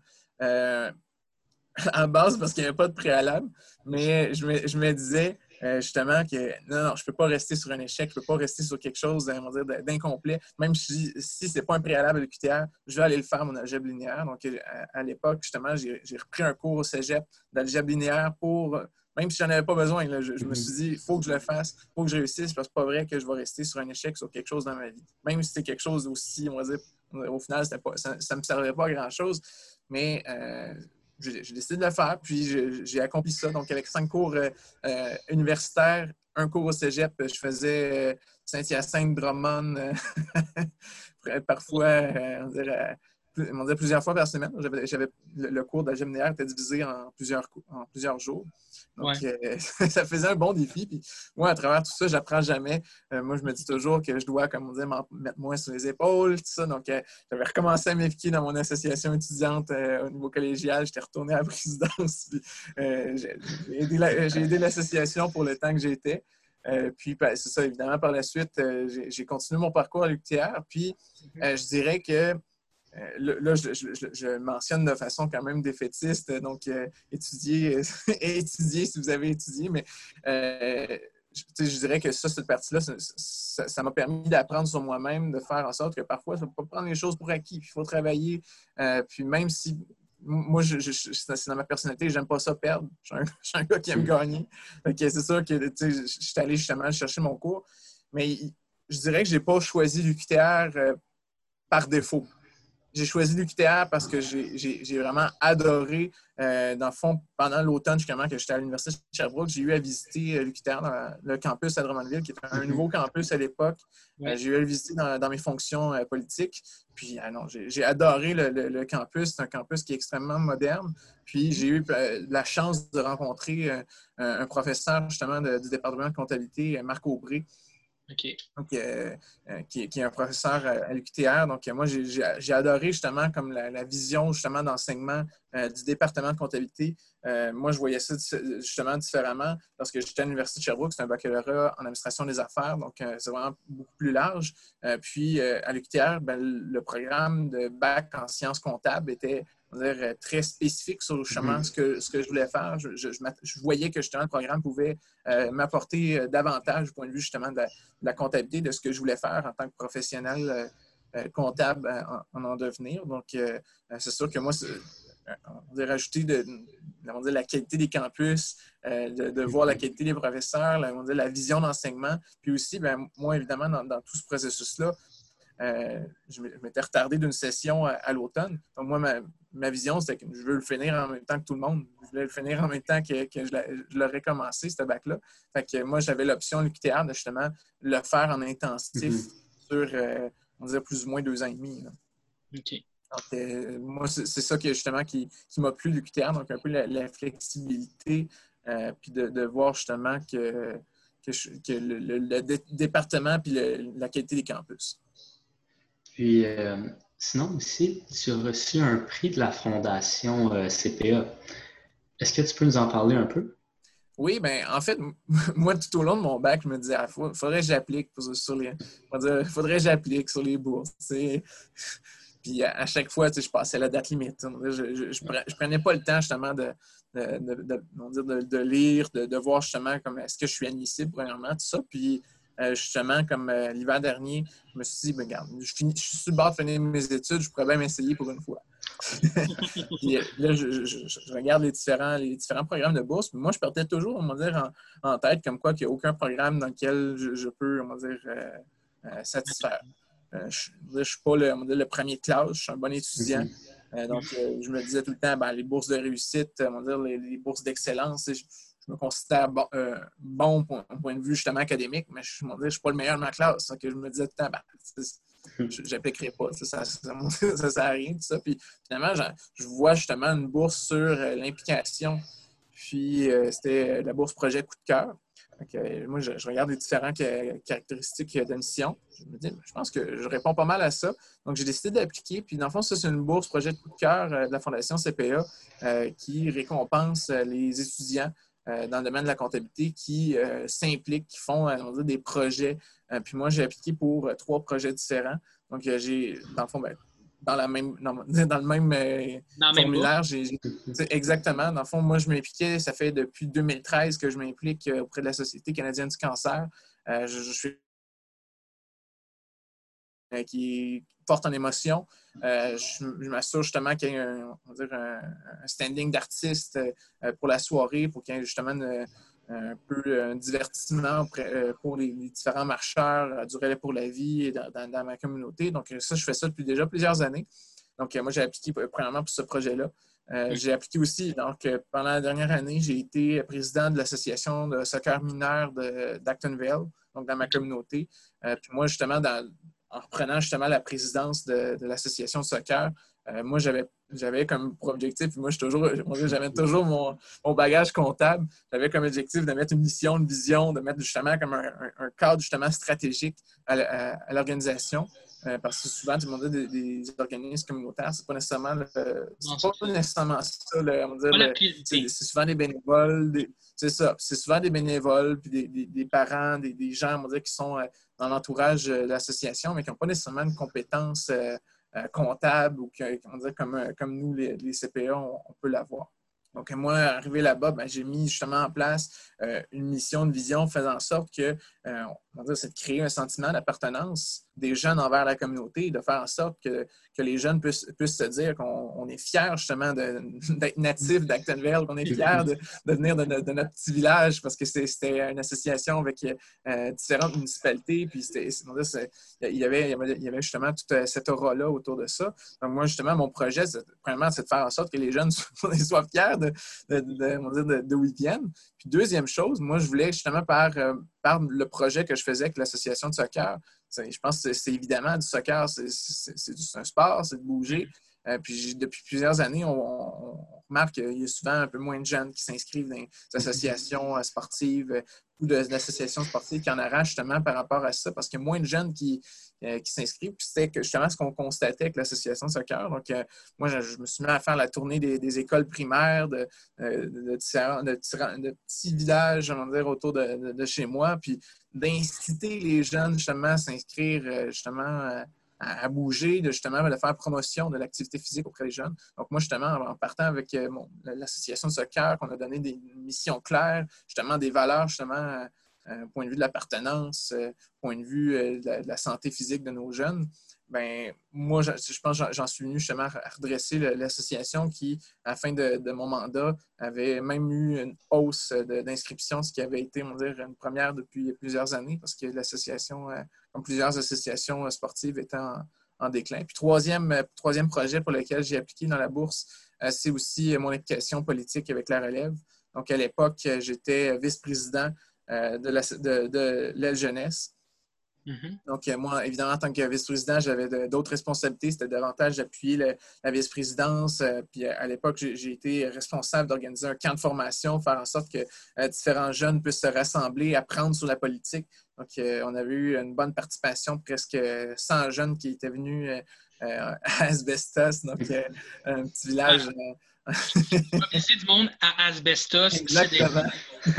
en [laughs] base parce qu'il n'y avait pas de préalable, mais je je me disais euh, justement que non, non, je ne peux pas rester sur un échec, je ne peux pas rester sur quelque chose d'incomplet. Même si, si ce n'est pas un préalable de QTR, je vais aller le faire, mon algèbre linéaire. Donc, euh, à, l'époque, justement, j'ai repris un cours au cégep d'algèbre linéaire pour, même si je n'en avais pas besoin, je, me suis dit, il faut que je le fasse, il faut que je réussisse, parce que c'est pas vrai que je vais rester sur un échec sur quelque chose dans ma vie. Même si c'est quelque chose aussi, on va dire, au final, ça ne me servait pas à grand-chose, mais euh, j'ai décidé de le faire, puis j'ai accompli ça. Donc, avec cinq cours euh, euh, universitaires, un cours au cégep, je faisais euh, Saint-Hyacinthe, Drummond, [laughs] parfois, on dirait, on dirait plusieurs fois par semaine. J'avais, le, cours de la était divisé en plusieurs, en plusieurs jours. Donc, euh, [laughs] ça faisait un bon défi. Puis moi, à travers tout ça, j'apprends jamais. Euh, moi, je me dis toujours que je dois, comme on dit, mettre moins sur les épaules, tout ça. Donc, euh, j'avais recommencé à m'impliquer dans mon association étudiante au niveau collégial. J'étais retourné à la [laughs] présidence. j'ai aidé l'association pour le temps que j'étais. puis, ben, c'est ça, évidemment, par la suite, j'ai continué mon parcours à l'UQTR. Puis, je dirais que euh, là, je, mentionne de façon quand même défaitiste, donc euh, étudier et [laughs] étudier si vous avez étudié, mais euh, je, dirais que ça, cette partie-là, ça m'a permis d'apprendre sur moi-même, de faire en sorte que parfois, il ne faut pas prendre les choses pour acquis, il faut travailler. puis même si moi, c'est dans ma personnalité, j'aime pas ça perdre. Je suis un, [laughs] gars qui aime gagner. c'est sûr que je suis allé justement chercher mon cours, mais je dirais que je n'ai pas choisi l'UQTR par défaut j'ai choisi l'UQTR parce que j'ai vraiment adoré, euh, dans le fond, pendant l'automne, justement, que j'étais à l'Université de Sherbrooke, j'ai eu à visiter euh, l'UQTR, le campus à Drummondville, qui était un mhm. nouveau campus à l'époque. Euh, j'ai eu à le visiter dans, mes fonctions politiques. Puis, ah non, j'ai adoré le, campus. C'est un campus qui est extrêmement moderne. Puis, j'ai eu la chance de rencontrer un professeur, justement, du département de comptabilité, Marc Aubry, donc, euh, euh, qui, est un professeur à l'UQTR. Donc, moi, j'ai adoré justement comme la, vision justement d'enseignement euh, du département de comptabilité. moi, je voyais ça justement différemment parce que j'étais à l'Université de Sherbrooke, c'est un baccalauréat en administration des affaires, donc c'est vraiment beaucoup plus large. puis, à l'UQTR, ben, le programme de bac en sciences comptables était dire, euh, très spécifique sur justement mhm. ce, que, ce que je voulais faire. Je, voyais que justement le programme pouvait euh, m'apporter euh, davantage du point de vue justement de la, comptabilité, de ce que je voulais faire en tant que professionnel comptable en, en, devenir. Donc, c'est sûr que moi, on va rajouter de, la qualité des campus, de, voir la qualité des professeurs, la, la vision d'enseignement. Puis aussi, ben, moi, évidemment, dans tout ce processus-là, euh, je m'étais retardé d'une session à, l'automne. Donc, moi, ma, vision, c'était que je veux le finir en même temps que tout le monde. Je voulais le finir en même temps que, je l'aurais commencé, ce bac-là. Fait que moi, j'avais l'option l'UQTR de justement le faire en intensif mm-hmm. sur, euh, on dirait, plus ou moins deux ans et demi. OK. Donc, euh, moi, c'est ça qui, justement qui, m'a plu l'UQTR, donc un peu la, flexibilité, puis de, voir justement que, le, département puis la qualité des campus. Puis, euh, sinon aussi, tu as reçu un prix de la Fondation euh, CPA. Est-ce que tu peux nous en parler un peu? Oui, bien, en fait, [laughs] moi, tout au long de mon bac, je me disais, ah, faudrait que j'applique sur les. faudrait j'applique sur les bourses. Puis à, chaque fois, je passais la date limite. Je ne prenais pas le temps justement de, de, lire, de, voir justement comme est-ce que je suis admissible, premièrement, tout ça. Puis euh, justement, comme euh, l'hiver dernier, je me suis dit, ben, regarde, je, suis sur le bord de finir mes études, je pourrais bien m'essayer pour une fois. [laughs] Euh, là, je, regarde les différents, les différents programmes de bourse. moi, je partais toujours, on va dire, en, tête, comme quoi qu'il n'y a aucun programme dans lequel je, peux, on va dire, satisfaire. je ne suis pas le, le, premier classe, je suis un bon étudiant. donc, je me disais tout le temps, ben, les bourses de réussite, on va dire, les, les bourses d'excellence, je me considère bon, euh, bon point, point, de vue justement académique, mais je ne suis pas le meilleur de ma classe. Que je me disais ben, je n'appliquerai pas. Ça ne sert à rien. Tout ça. Puis finalement, je, vois justement une bourse sur euh, l'implication. Puis euh, c'était la bourse projet coup de cœur. moi, je, regarde les différentes caractéristiques de mission. Je me dis, je pense que je réponds pas mal à ça. Donc, j'ai décidé d'appliquer. Puis, dans le fond, ça, c'est une bourse projet de coup de cœur de la Fondation CPA qui récompense les étudiants dans le domaine de la comptabilité qui s'impliquent, qui font des projets. puis moi, j'ai appliqué pour trois projets différents. Donc, j'ai, dans le fond, ben, dans, la même, [laughs] dans, le même euh, formulaire. exactement. Dans le fond, moi, je m'impliquais, ça fait depuis 2013 que je m'implique euh, auprès de la Société canadienne du cancer. Euh, je, suis qui porte en émotion. je, m'assure justement qu'il y ait un, un standing d'artiste pour la soirée, pour qu'il y ait justement un peu un divertissement pour les, différents marcheurs du relais pour la vie dans, dans, ma communauté. Donc, ça, je fais ça depuis déjà plusieurs années. Donc, moi, j'ai appliqué premièrement pour ce projet-là. Euh, j'ai appliqué aussi, donc, pendant la dernière année, j'ai été président de l'association de soccer mineur d'Actonville, donc dans ma communauté. Euh, puis moi, justement, en reprenant justement la présidence de, de l'association soccer, euh, moi, j'avais comme objectif, moi, j'avais toujours mon, bagage comptable. J'avais comme objectif de mettre une mission, une vision, de mettre justement comme un, cadre justement stratégique à, l'organisation. Euh, parce que souvent, tout le monde dit des, des organismes communautaires, c'est pas nécessairement c'est pas nécessairement ça. on dire, c'est, souvent des bénévoles, c'est ça. C'est souvent des bénévoles, puis des, des, parents, des, gens, on dire, qui sont euh, dans l'entourage de l'association, mais qui n'ont pas nécessairement une compétence euh, euh, comptable ou comme, euh, comme nous, les, les CPA, on, on peut l'avoir. Donc, moi, arrivé là-bas, ben, j'ai mis justement en place euh, une mission, une vision faisant en sorte que, euh, c'est de créer un sentiment d'appartenance des jeunes envers la communauté, de faire en sorte que, que les jeunes puissent, se dire qu'on est fiers justement [laughs] d'être natifs d'Actonville, qu'on est fiers de, de venir de, de, notre petit village parce que c'était une association avec euh, différentes municipalités. Puis il y, avait, justement toute cette aura-là autour de ça. Donc, moi, justement, mon projet, premièrement, c'est de faire en sorte que les jeunes [laughs] soient, fiers de, de, de, où ils viennent. Puis deuxième chose, moi, je voulais justement par, euh, par le projet que je faisais avec l'association de soccer, je pense que c'est évidemment du soccer, c'est un sport, c'est de bouger. Euh, puis depuis plusieurs années, on, remarque qu'il y a souvent un peu moins de jeunes qui s'inscrivent dans les associations euh, sportives ou d'associations sportives qui en arrachent justement par rapport à ça, parce qu'il y a moins de jeunes qui, euh, qui s'inscrivent. Puis c'était justement ce qu'on constatait avec l'association soccer. Donc, moi, je, me suis mis à faire la tournée des, écoles primaires de, de, petits villages, on va dire, autour de, chez moi, puis d'inciter les jeunes justement à s'inscrire justement à, bouger, de justement de faire promotion de l'activité physique auprès des jeunes. Donc, moi, justement, en partant avec euh, l'association de soccer, qu'on a donné des missions claires, justement des valeurs, justement, euh, point de vue de l'appartenance, euh, point de vue de la, santé physique de nos jeunes, ben moi, je, pense que j'en suis venu justement à redresser l'association qui, à la fin de, mon mandat, avait même eu une hausse d'inscription, ce qui avait été, on va dire, une première depuis plusieurs années, parce que l'association, euh, comme plusieurs associations sportives, était en, déclin. Puis troisième, euh, troisième projet pour lequel j'ai appliqué dans la bourse, euh, c'est aussi mon implication politique avec la relève. Donc, à l'époque, j'étais vice-président de l'aile jeunesse. Mm-hmm. Donc, euh, moi, évidemment, en tant que vice-président, j'avais d'autres responsabilités. C'était davantage d'appuyer la vice-présidence. Euh, puis à l'époque, j'ai été responsable d'organiser un camp de formation, faire en sorte que euh, différents jeunes puissent se rassembler, apprendre sur la politique. Donc, on avait eu une bonne participation, presque 100 jeunes qui étaient venus [laughs] à Asbestos, donc un petit village. C'est du monde à Asbestos. Exactement. [laughs]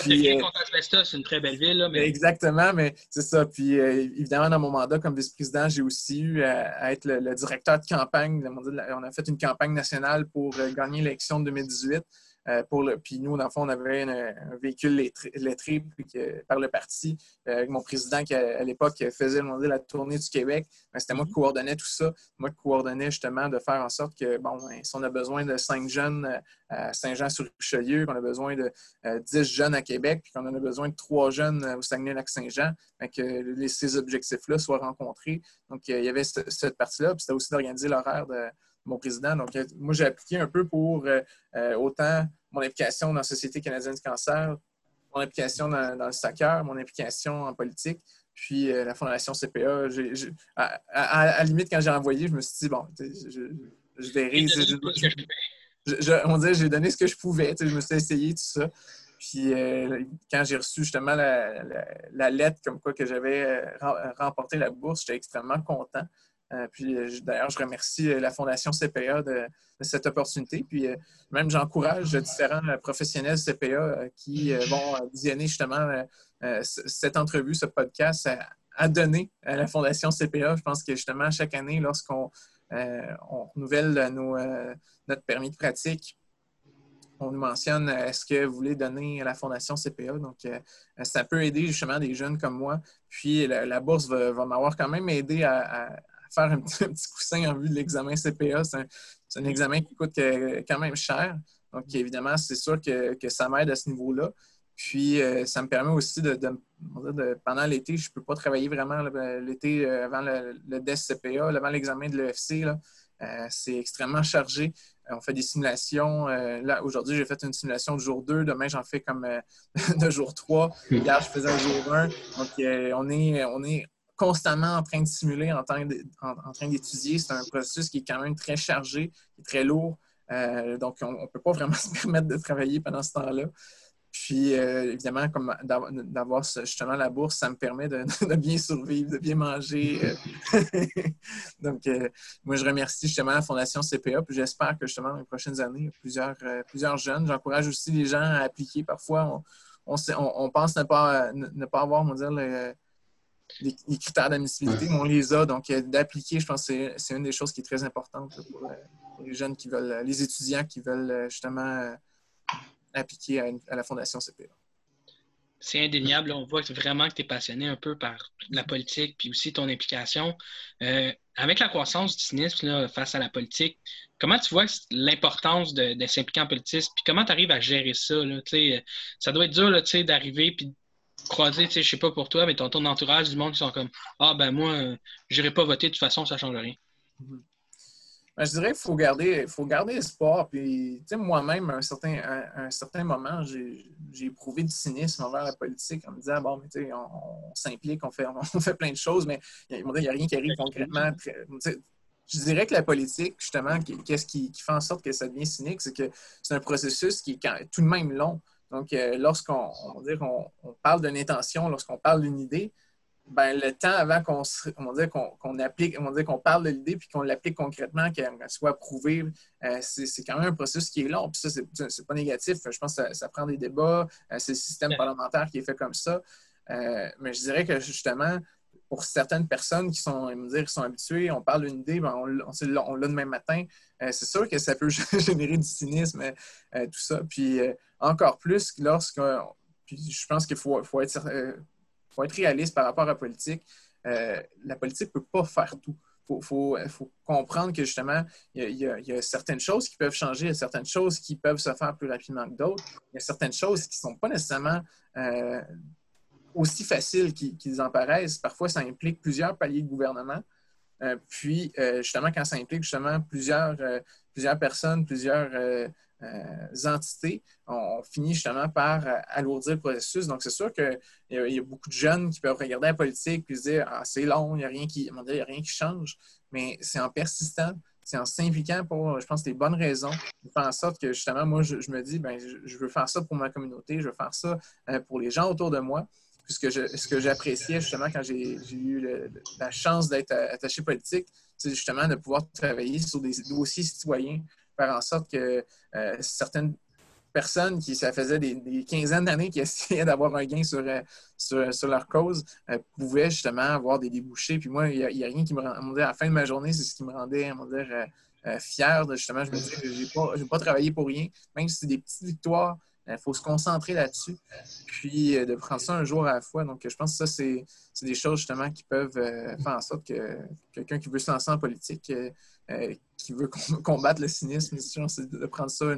Puis, euh, contre c'est une très belle ville. mais... Exactement, mais c'est ça. Puis euh, évidemment, dans mon mandat comme vice-président, j'ai aussi eu à, être le, directeur de campagne. On a fait une campagne nationale pour euh, gagner l'élection de 2018. Euh, pour puis nous, dans le fond, on avait un véhicule lettré, par le parti. Euh, avec mon président qui, à, l'époque, faisait la tournée du Québec. Ben, c'était moi qui mhm. coordonnais tout ça. Moi qui coordonnais justement de faire en sorte que, bon, ben, si on a besoin de cinq jeunes euh, à Saint-Jean-sur-Richelieu, qu'on a besoin de dix jeunes à Québec, puis qu'on en a besoin de trois jeunes au Saguenay-Lac-Saint-Jean, ben, que ces objectifs-là soient rencontrés. Donc, il y avait cette, partie-là. Puis c'était aussi d'organiser l'horaire de mon président. Donc, euh, moi, j'ai appliqué un peu pour euh, euh, autant mon implication dans la Société canadienne du cancer, mon implication dans, le soccer, mon implication en politique, puis la Fondation CPA. à, la limite, quand j'ai envoyé, je me suis dit, bon, je, je, verrai. on dirait j'ai donné ce que je pouvais. Je me suis essayé, tout ça. Puis quand j'ai reçu justement la, lettre comme quoi que j'avais remporté la bourse, j'étais extrêmement content. Puis d'ailleurs, je remercie la Fondation CPA de, cette opportunité. Puis même, j'encourage différents professionnels CPA qui vont visionner justement cette entrevue, ce podcast à donner à la Fondation CPA. Je pense que justement, chaque année, lorsqu'on euh, renouvelle euh, notre permis de pratique, on nous mentionne euh, est-ce que vous voulez donner à la Fondation CPA. Donc, ça peut aider justement des jeunes comme moi. Puis, la, bourse va, m'avoir quand même aidé à, faire [laughs] un petit, coussin en vue de l'examen CPA. C'est un, examen qui coûte quand même cher. Donc, évidemment, c'est sûr que, que ça m'aide à ce niveau-là. Puis, euh, ça me permet aussi de, pendant l'été, je ne peux pas travailler vraiment l'été euh, avant le, le DES-CPA, avant l'examen de l'EFC. Euh, c'est extrêmement chargé. on fait des simulations. là, aujourd'hui, j'ai fait une simulation de jour 2. Demain, j'en fais comme [laughs] de jour 3. Hier, je faisais un jour 1. Donc, on, est, on est constamment en train de simuler, en, train d'étudier. C'est un processus qui est quand même très chargé, très lourd. donc, on ne peut pas vraiment [laughs] se permettre de travailler pendant ce temps-là. Puis, euh, évidemment, comme d'avoir justement la bourse, ça me permet de, [laughs] bien survivre, de bien manger. Euh. [laughs] Donc, euh, moi, je remercie justement la Fondation CPA. Puis, j'espère que justement, dans les prochaines années, plusieurs, plusieurs jeunes. J'encourage aussi les gens à appliquer. Parfois, on, pense ne pas, ne, pas avoir, on dire, les, critères d'admissibilité, mais on les a. Donc, d'appliquer, je pense que c'est une des choses qui est très importante pour, les jeunes qui veulent, les étudiants qui veulent justement appliqué à, la Fondation CPA. C'est indéniable. On voit vraiment que tu es passionné un peu par la politique puis aussi ton implication. Euh, avec la croissance du cynisme face à la politique, comment tu vois l'importance de, s'impliquer en politique? Puis comment tu arrives à gérer ça? Là? Ça doit être dur d'arriver puis croiser, je sais pas pour toi, mais ton, ton entourage du monde qui sont comme Ah ben moi, je n'irai pas voter, de toute façon, ça change rien. Ben, je dirais qu'il faut garder, faut garder espoir. Puis, moi-même, à un certain, un certain moment, j'ai éprouvé du cynisme envers la politique en me disant, bon, mais tu sais, on, s'implique, on fait, [laughs] on fait plein de choses, mais il n'y a, rien qui arrive concrètement. je dirais que la politique, justement, qu'est-ce qui, fait en sorte que ça devient cynique, c'est que c'est un processus qui est tout de même long. Donc, euh, lorsqu'on on, on parle d'une intention, lorsqu'on parle d'une idée, ben, le temps avant qu'on qu'on applique, on qu'on parle de l'idée puis qu'on l'applique concrètement, qu'elle soit approuvée, euh, c'est quand même un processus qui est long. Puis ça, c'est pas négatif. Je pense que ça, prend des débats. Euh, c'est le système parlementaire qui est fait comme ça. Euh, mais je dirais que justement, pour certaines personnes qui sont, me dire, qui sont habituées, on parle d'une idée, ben, on, on, l'a demain matin. C'est sûr que ça peut [laughs] générer du cynisme, tout ça. Puis encore plus lorsque. je pense qu'il faut, être réaliste par rapport à la politique. Euh, la politique ne peut pas faire tout. Il faut, comprendre que justement, il y, a, certaines choses qui peuvent changer, il y a certaines choses qui peuvent se faire plus rapidement que d'autres. Il y a certaines choses qui ne sont pas nécessairement euh, aussi faciles qu'ils en paraissent. Parfois, ça implique plusieurs paliers de gouvernement. Euh, puis, justement, quand ça implique justement plusieurs, plusieurs personnes, plusieurs euh, entités, on, finit justement par euh, alourdir le processus. Donc, c'est sûr qu'il y, a beaucoup de jeunes qui peuvent regarder la politique et se dire Ah, c'est long, il n'y a, rien qui, a rien qui change. Mais c'est en persistant, c'est en s'impliquant pour, je pense, les bonnes raisons, de faire en sorte que justement, moi, je, me dis, ben, je, veux faire ça pour ma communauté, je veux faire ça euh, pour les gens autour de moi. Puisque ce que j'appréciais justement quand j'ai eu la chance d'être attaché politique, c'est justement de pouvoir travailler sur des dossiers citoyens faire en sorte que euh, certaines personnes qui, ça faisait des, quinzaines d'années qui [laughs] essayaient d'avoir un gain sur, euh, leur cause, euh, pouvaient justement avoir des débouchés. Puis moi, il n'y a, rien qui me rendait, à la fin de ma journée, c'est ce qui me rendait, fier de justement, je me disais, je n'ai pas, pas travaillé pour rien, même si c'est des petites victoires. Il faut se concentrer là-dessus, puis de prendre ça un jour à la fois. Donc, je pense que ça, c'est des choses justement qui peuvent faire en sorte que quelqu'un qui veut se lancer en politique euh, qui veut [laughs] combattre le cynisme, de prendre ça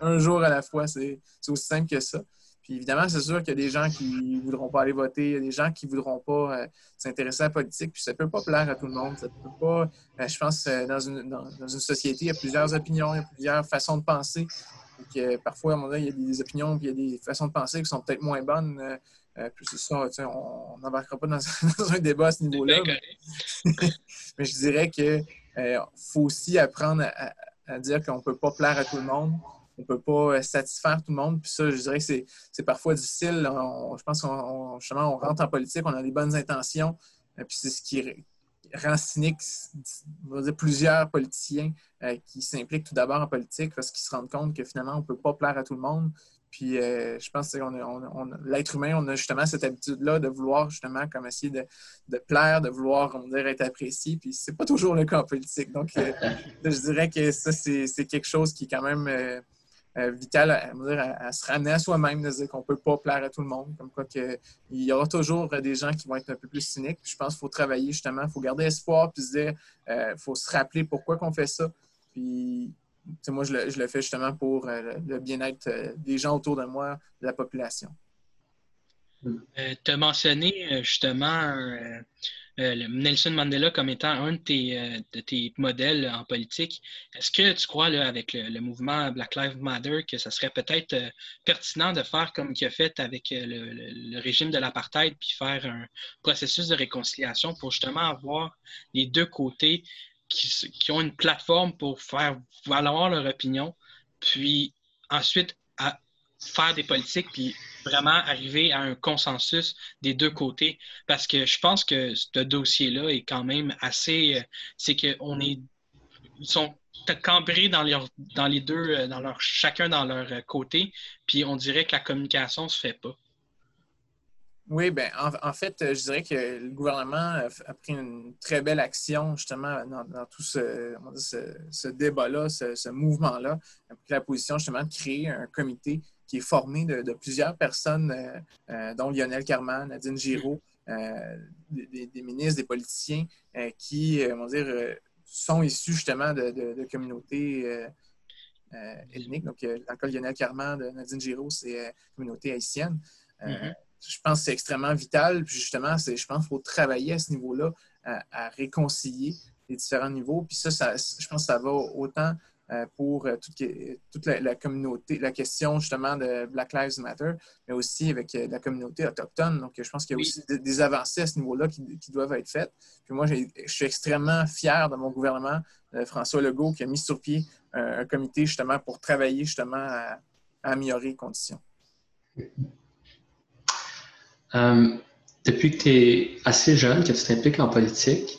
un, jour à la fois. C'est aussi simple que ça. Puis évidemment, c'est sûr qu'il y a des gens qui ne voudront pas aller voter, il y a des gens qui ne voudront pas euh, s'intéresser à la politique, puis ça ne peut pas plaire à tout le monde. Ça peut pas, euh, je pense dans une, dans, une société, il y a plusieurs opinions, il y a plusieurs façons de penser. Donc, parfois, à un moment donné, il y a des opinions, puis il y a des façons de penser qui sont peut-être moins bonnes. puis c'est ça, on n'embarquera pas dans, un [laughs] débat à ce niveau-là. [laughs] mais, je dirais que il euh, faut aussi apprendre à, dire qu'on ne peut pas plaire à tout le monde. Ne peut pas satisfaire tout le monde. Puis ça, je dirais que c'est parfois difficile. je pense qu'on on rentre en politique, on a des bonnes intentions. Puis c'est ce qui rend cynique plusieurs politiciens qui s'impliquent tout d'abord en politique parce qu'ils se rendent compte que finalement, on ne peut pas plaire à tout le monde. Puis euh, je pense que l'être humain, on a justement cette habitude-là de vouloir justement comme essayer de, plaire, de vouloir on dire, être apprécié. Puis c'est pas toujours le cas en politique. Donc euh, [laughs] je dirais que ça, c'est quelque chose qui est quand même euh, vital à, se ramener à soi-même, de dire qu'on peut pas plaire à tout le monde. Comme quoi que, il y aura toujours des gens qui vont être un peu plus cyniques. je pense qu'il faut travailler justement, il faut garder espoir, puis se dire, il faut se rappeler pourquoi qu'on fait ça. Puis moi, je le, fais justement pour euh, le bien-être euh, des gens autour de moi, de la population. Euh, tu as mentionné justement Nelson Mandela comme étant un de tes, modèles en politique. Est-ce que tu crois, avec le, mouvement Black Lives Matter, que ce serait peut-être pertinent de faire comme il a fait avec le, régime de l'apartheid, puis faire un processus de réconciliation pour justement avoir les deux côtés qui, ont une plateforme pour faire valoir leur opinion, puis ensuite faire des politiques, puis vraiment arriver à un consensus des deux côtés. Parce que je pense que ce dossier-là est quand même assez. Euh, c'est qu'on est. Ils sont cambrés dans, dans les deux, euh, dans leur, chacun dans leur euh, côté, puis on dirait que la communication ne se fait pas. Oui, ben en, fait, je dirais que le gouvernement a, pris une très belle action justement dans, tout ce, ce, débat-là, ce, mouvement-là. a pris la position justement de créer un comité qui est formé de, plusieurs personnes, euh, euh, dont Lionel Carman, Nadine Giraud, euh, des, ministres, des politiciens qui, on va dire, sont issus justement de, communautés ethniques. Donc, dans le cas de Lionel Carman, de Nadine Giraud, c'est communauté haïtienne. Mm-hmm je pense que c'est extrêmement vital. Puis justement, je pense qu'il faut travailler à ce niveau-là, à, réconcilier les différents niveaux. Puis ça, je pense que ça va autant pour euh, toute, la, communauté, la question justement de Black Lives Matter, mais aussi avec euh, la communauté autochtone. Donc, je pense qu'il y a aussi des, avancées à ce niveau-là qui, doivent être faites. Puis moi, je suis extrêmement fier de mon gouvernement, François Legault, qui a mis sur pied un, comité justement pour travailler justement à améliorer les conditions. Euh, depuis que tu es assez jeune, que tu t'impliques en politique,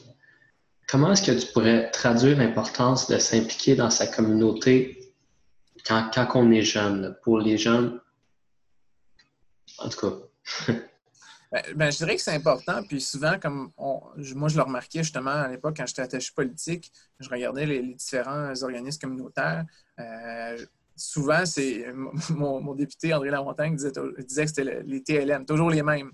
comment est-ce que tu pourrais traduire l'importance de s'impliquer dans sa communauté quand, quand on est jeune, pour les jeunes? En tout cas. [laughs] Ben, ben, je dirais que c'est important. Puis souvent, comme moi, je le remarquais justement à l'époque quand j'étais attaché politique, je regardais les, différents organismes communautaires. Euh, souvent, c'est [laughs] mon, député André Lamontagne disait, disait que c'était les TLM, toujours les mêmes.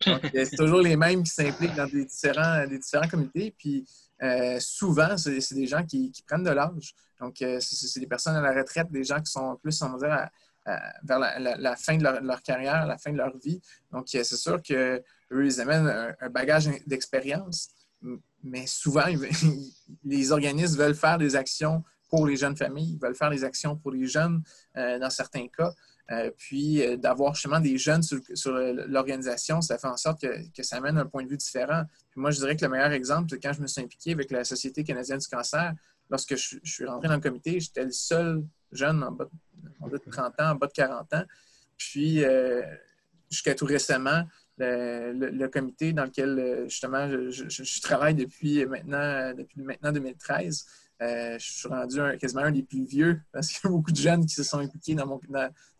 [laughs] C'est toujours les mêmes qui s'impliquent dans des différents, des différents comités. Puis euh, souvent, c'est des gens qui, prennent de l'âge. Donc, euh, c'est des personnes à la retraite, des gens qui sont plus, on va dire, vers la, fin de leur, carrière, la fin de leur vie. Donc, c'est sûr qu'eux, ils amènent un, bagage d'expérience. Mais souvent, [laughs] les organismes veulent faire des actions pour les jeunes familles, ils veulent faire des actions pour les jeunes euh, dans certains cas. Euh, puis euh, d'avoir justement des jeunes sur, l'organisation, ça fait en sorte que, ça amène un point de vue différent. Moi, je dirais que le meilleur exemple, c'est quand je me suis impliqué avec la Société canadienne du cancer. Lorsque je, suis rentré dans le comité, j'étais le seul jeune en bas, de 30 ans, en bas de 40 ans. Puis jusqu'à tout récemment, le, comité dans lequel justement je, travaille depuis maintenant, depuis maintenant 2013 euh, je suis rendu quasiment un des plus vieux parce qu'il y a beaucoup de jeunes qui se sont impliqués dans,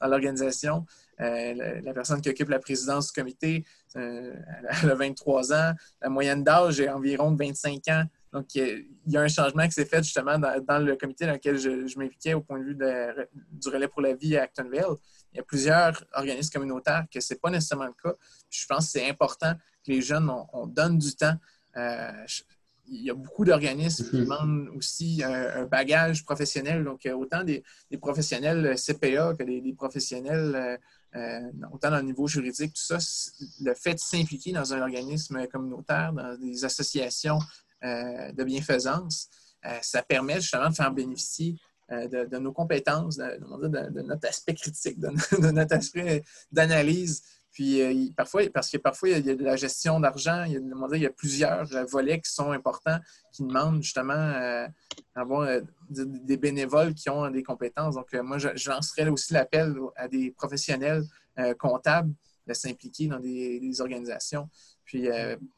l'organisation. Euh, la, personne qui occupe la présidence du comité, euh, elle a 23 ans. La moyenne d'âge est environ de 25 ans. Donc, il y a un changement qui s'est fait justement dans, le comité dans lequel je, m'impliquais au point de vue du relais pour la vie à Actonville. Il y a plusieurs organismes communautaires que ce n'est pas nécessairement le cas. je pense que c'est important que les jeunes, on, donne du temps il y a beaucoup d'organismes qui mhm. demandent aussi un, bagage professionnel. Donc, autant des, professionnels CPA que des, professionnels, euh, euh, autant dans le niveau juridique, tout ça, le fait de s'impliquer dans un organisme communautaire, dans des associations euh, de bienfaisance, ça permet justement de faire bénéficier de, nos compétences, de, notre aspect critique, de, [laughs] notre aspect d'analyse, Puis euh, parfois, parce que parfois, il y a de la gestion d'argent, il, il, y a plusieurs euh, volets qui sont importants, qui demandent justement euh, d'avoir des bénévoles qui ont des compétences. Donc, moi, je, lancerais aussi l'appel à des professionnels comptables de s'impliquer dans des, organisations. Puis,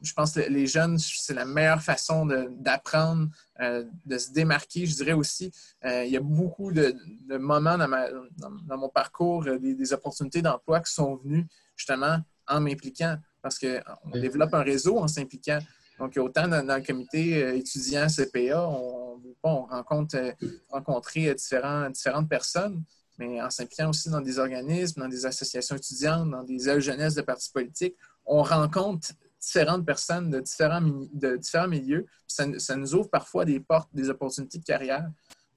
je pense que les jeunes, c'est la meilleure façon d'apprendre, de, se démarquer. Je dirais aussi, il y a beaucoup de, moments dans, mon parcours, des, des opportunités d'emploi qui sont venues justement en m'impliquant parce qu'on développe un réseau en s'impliquant. Donc, autant dans, le comité euh, étudiant CPA, on, on rencontre euh, rencontrer différents, différentes personnes, mais en s'impliquant aussi dans des organismes, dans des associations étudiantes, dans des ailes jeunesse de partis politiques, on rencontre différentes personnes de différents, de différents milieux. Ça, ça, nous ouvre parfois des portes, des opportunités de carrière.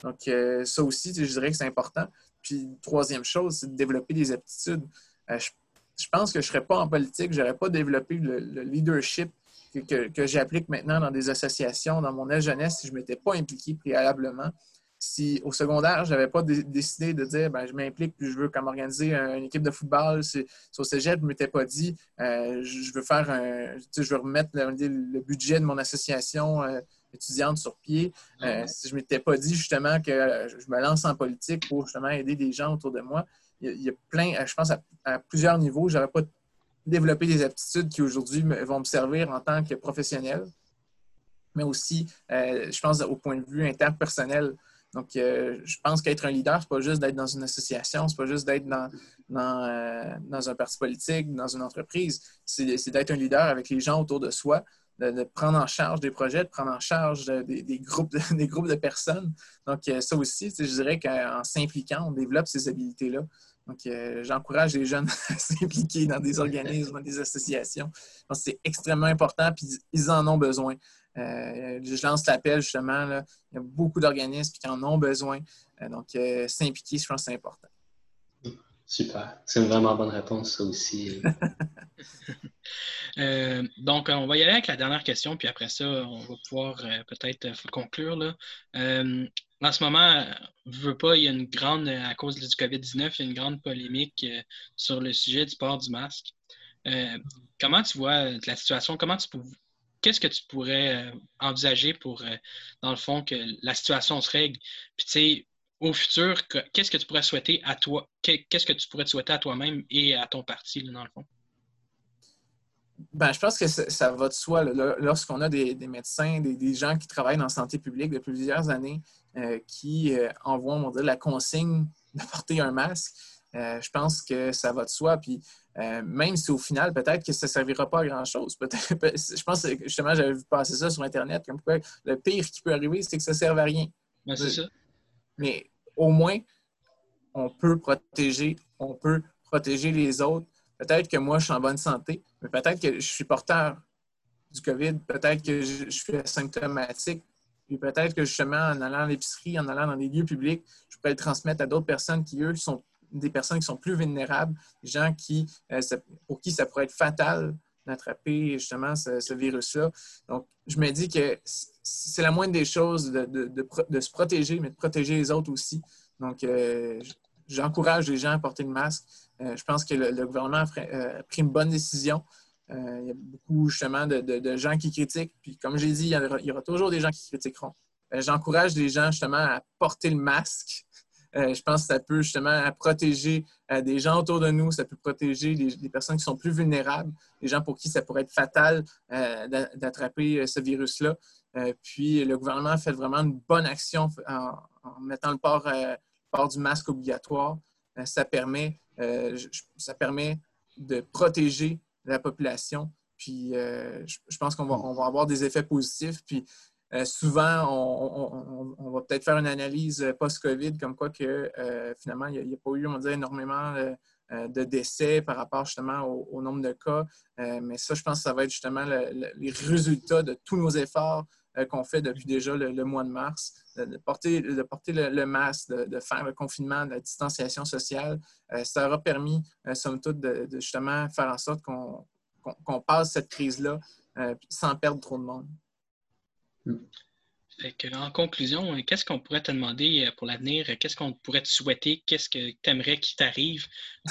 Donc, euh, ça aussi, je dirais que c'est important. Puis, troisième chose, c'est de développer des aptitudes je pense que je ne serais pas en politique, je n'aurais pas développé le, leadership que, j'applique maintenant dans des associations, dans mon jeunesse, si je ne m'étais pas impliqué préalablement. Si au secondaire, je n'avais pas décidé de dire ben, je m'implique puis je veux comme organiser une équipe de football, si, au cégep, je ne m'étais pas dit euh, je veux faire un, je veux remettre le, budget de mon association euh, étudiante sur pied, euh, si je ne m'étais pas dit justement que je me lance en politique pour justement aider des gens autour de moi, il y, a, plein, je pense, à, plusieurs niveaux. Je n'aurais pas développé des aptitudes qui aujourd'hui vont me servir en tant que professionnel, mais aussi, euh, je pense, au point de vue interpersonnel. Donc, euh, je pense qu'être un leader, ce n'est pas juste d'être dans une association, ce n'est pas juste d'être dans, dans, euh, dans, un parti politique, dans une entreprise. C'est d'être un leader avec les gens autour de soi, de, prendre en charge des projets, de prendre en charge des, des, groupes, de, [laughs] des groupes de personnes. Donc, ça aussi, je dirais qu'en s'impliquant, on développe ces habiletés-là. Donc, euh, j'encourage les jeunes [laughs] à s'impliquer dans des organismes, dans des associations. C'est extrêmement important, puis ils en ont besoin. Euh, je lance l'appel justement. Là. Il y a beaucoup d'organismes qui en ont besoin. Euh, donc, s'impliquer, je pense que c'est important. Super. C'est une vraiment bonne réponse, ça aussi. [laughs] donc, on va y aller avec la dernière question, puis après ça, on va pouvoir peut-être conclure. Là en ce moment, pas, il y a une grande, à cause du COVID-19, il y a une grande polémique euh, sur le sujet du port du masque. Euh, comment tu vois la situation? Comment tu Qu'est-ce que tu pourrais euh, envisager pour, dans le fond, que la situation se règle? Puis, tu sais, au futur, qu'est-ce que tu pourrais souhaiter à toi? Qu'est-ce que tu pourrais te souhaiter à toi-même et à ton parti, dans le fond? Ben, je pense que ça, va de soi. Lorsqu'on a des, médecins, des, gens qui travaillent dans la santé publique depuis plusieurs années, euh, qui euh, envoient on la consigne [laughs] de porter un masque, euh, je pense que ça va de soi. Puis même si au final, peut-être que ça ne servira pas à grand-chose. [laughs] Je pense que justement, j'avais vu passer ça sur Internet, comme quoi le pire qui peut arriver, c'est que ça ne serve à rien. Ça. Mais au moins, on peut protéger, on peut protéger les autres Peut-être que moi, je suis en bonne santé, mais peut-être que je suis porteur du COVID, peut-être que je, suis asymptomatique, puis peut-être que justement, en allant à l'épicerie, en allant dans des lieux publics, je pourrais le transmettre à d'autres personnes qui, eux, sont des personnes qui sont plus vulnérables, des gens qui, euh, pour qui ça pourrait être fatal d'attraper justement ce, virus-là. Donc, je me dis que c'est la moindre des choses de, se protéger, mais de protéger les autres aussi. Donc, euh, j'encourage les gens à porter le masque. Euh, je pense que le, gouvernement a, pris une bonne décision. Euh, il y a beaucoup justement de, gens qui critiquent. Puis comme j'ai dit, il y, aura, toujours des gens qui critiqueront. J'encourage les gens justement à porter le masque. je pense que ça peut justement protéger des gens autour de nous, ça peut protéger les, personnes qui sont plus vulnérables, les gens pour qui ça pourrait être fatal d'attraper ce virus-là. puis le gouvernement fait vraiment une bonne action en, mettant le port, port, du masque obligatoire. ça permet euh, ça permet de protéger la population. Puis euh, je, pense qu'on va, avoir des effets positifs. Puis euh, souvent, on, va peut-être faire une analyse post-COVID, comme quoi que finalement, il n'y a, pas eu, on dire, énormément de décès par rapport justement au, nombre de cas. mais ça, je pense que ça va être justement les résultats de tous nos efforts euh, qu'on fait depuis déjà le, mois de mars, de, porter, de porter le, masque, de, faire le confinement, la distanciation sociale. Euh, ça aura permis, euh, somme toute, de, justement faire en sorte qu'on passe cette crise-là sans perdre trop de monde. en conclusion, qu'est-ce qu'on pourrait te demander pour l'avenir? Qu'est-ce qu'on pourrait te souhaiter? Qu'est-ce que tu aimerais qu'il t'arrive?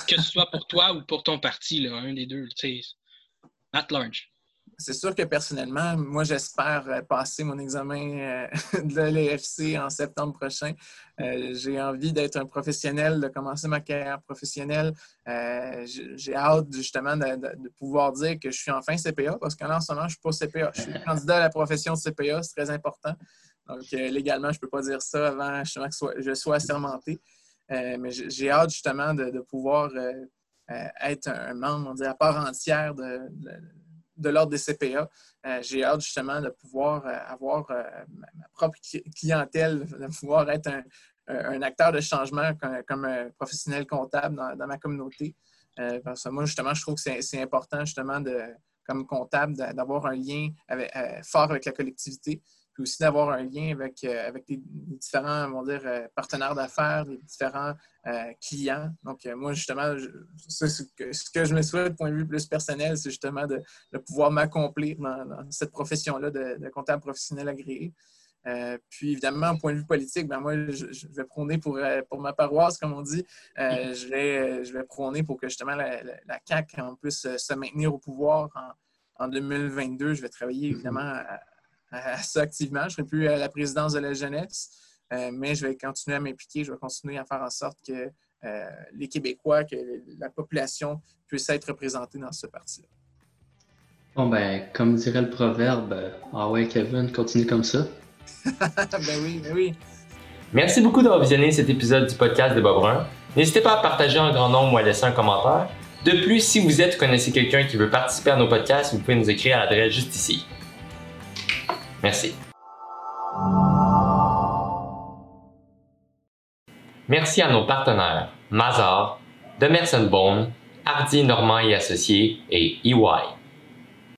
Que ce soit pour toi [laughs] ou pour ton parti, là, un des deux, at large c'est sûr que personnellement, moi, j'espère euh, passer mon examen euh, [laughs] de l'EFC en septembre prochain. Euh, j'ai envie d'être un professionnel, de commencer ma carrière professionnelle. j'ai hâte justement de, pouvoir dire que je suis enfin CPA parce qu'en ce moment, je ne suis pas CPA. Je suis candidat à la profession de CPA, c'est très important. Donc, légalement, je ne peux pas dire ça avant que je sois assermenté. mais j'ai hâte justement de, pouvoir être un membre, on dit, à part entière de de l'ordre des CPA. Euh, j'ai hâte justement de pouvoir euh, avoir euh, ma propre clientèle, de pouvoir être un, acteur de changement comme, un professionnel comptable dans, ma communauté. parce que moi, justement, je trouve que c'est important, justement, de, comme comptable, d'avoir un lien fort avec la collectivité aussi d'avoir un lien avec, euh, avec les, différents on dire, euh, partenaires d'affaires, les différents euh, clients. Donc, moi, justement, ce, que, ce, que, je me souhaite, point de vue plus personnel, c'est justement de, pouvoir m'accomplir dans, cette profession-là de, comptable professionnel agréé. puis évidemment, point de vue politique, ben moi, je, vais prôner pour, pour ma paroisse, comme on dit. je, vais, je vais prôner pour que justement la, la, CAQ puisse se maintenir au pouvoir en, en 2022. Je vais travailler évidemment à, [laughs] assez activement. Je ne serai plus à la présidence de la jeunesse, euh, mais je vais continuer à m'impliquer. Je vais continuer à faire en sorte que euh, les Québécois, que la population puisse être représentée dans ce parti-là. Bon, ben, comme dirait le proverbe, ah ouais, Kevin, continue comme ça. [laughs] ben oui, ben oui. Merci beaucoup d'avoir visionné cet épisode du podcast de Bob Brun. N'hésitez pas à partager un grand nombre ou à laisser un commentaire. De plus, si vous êtes ou connaissez quelqu'un qui veut participer à nos podcasts, vous pouvez nous écrire à l'adresse juste ici. Merci. Merci à nos partenaires Mazar, Demerson Bone, Hardy Normand et Associés et EY.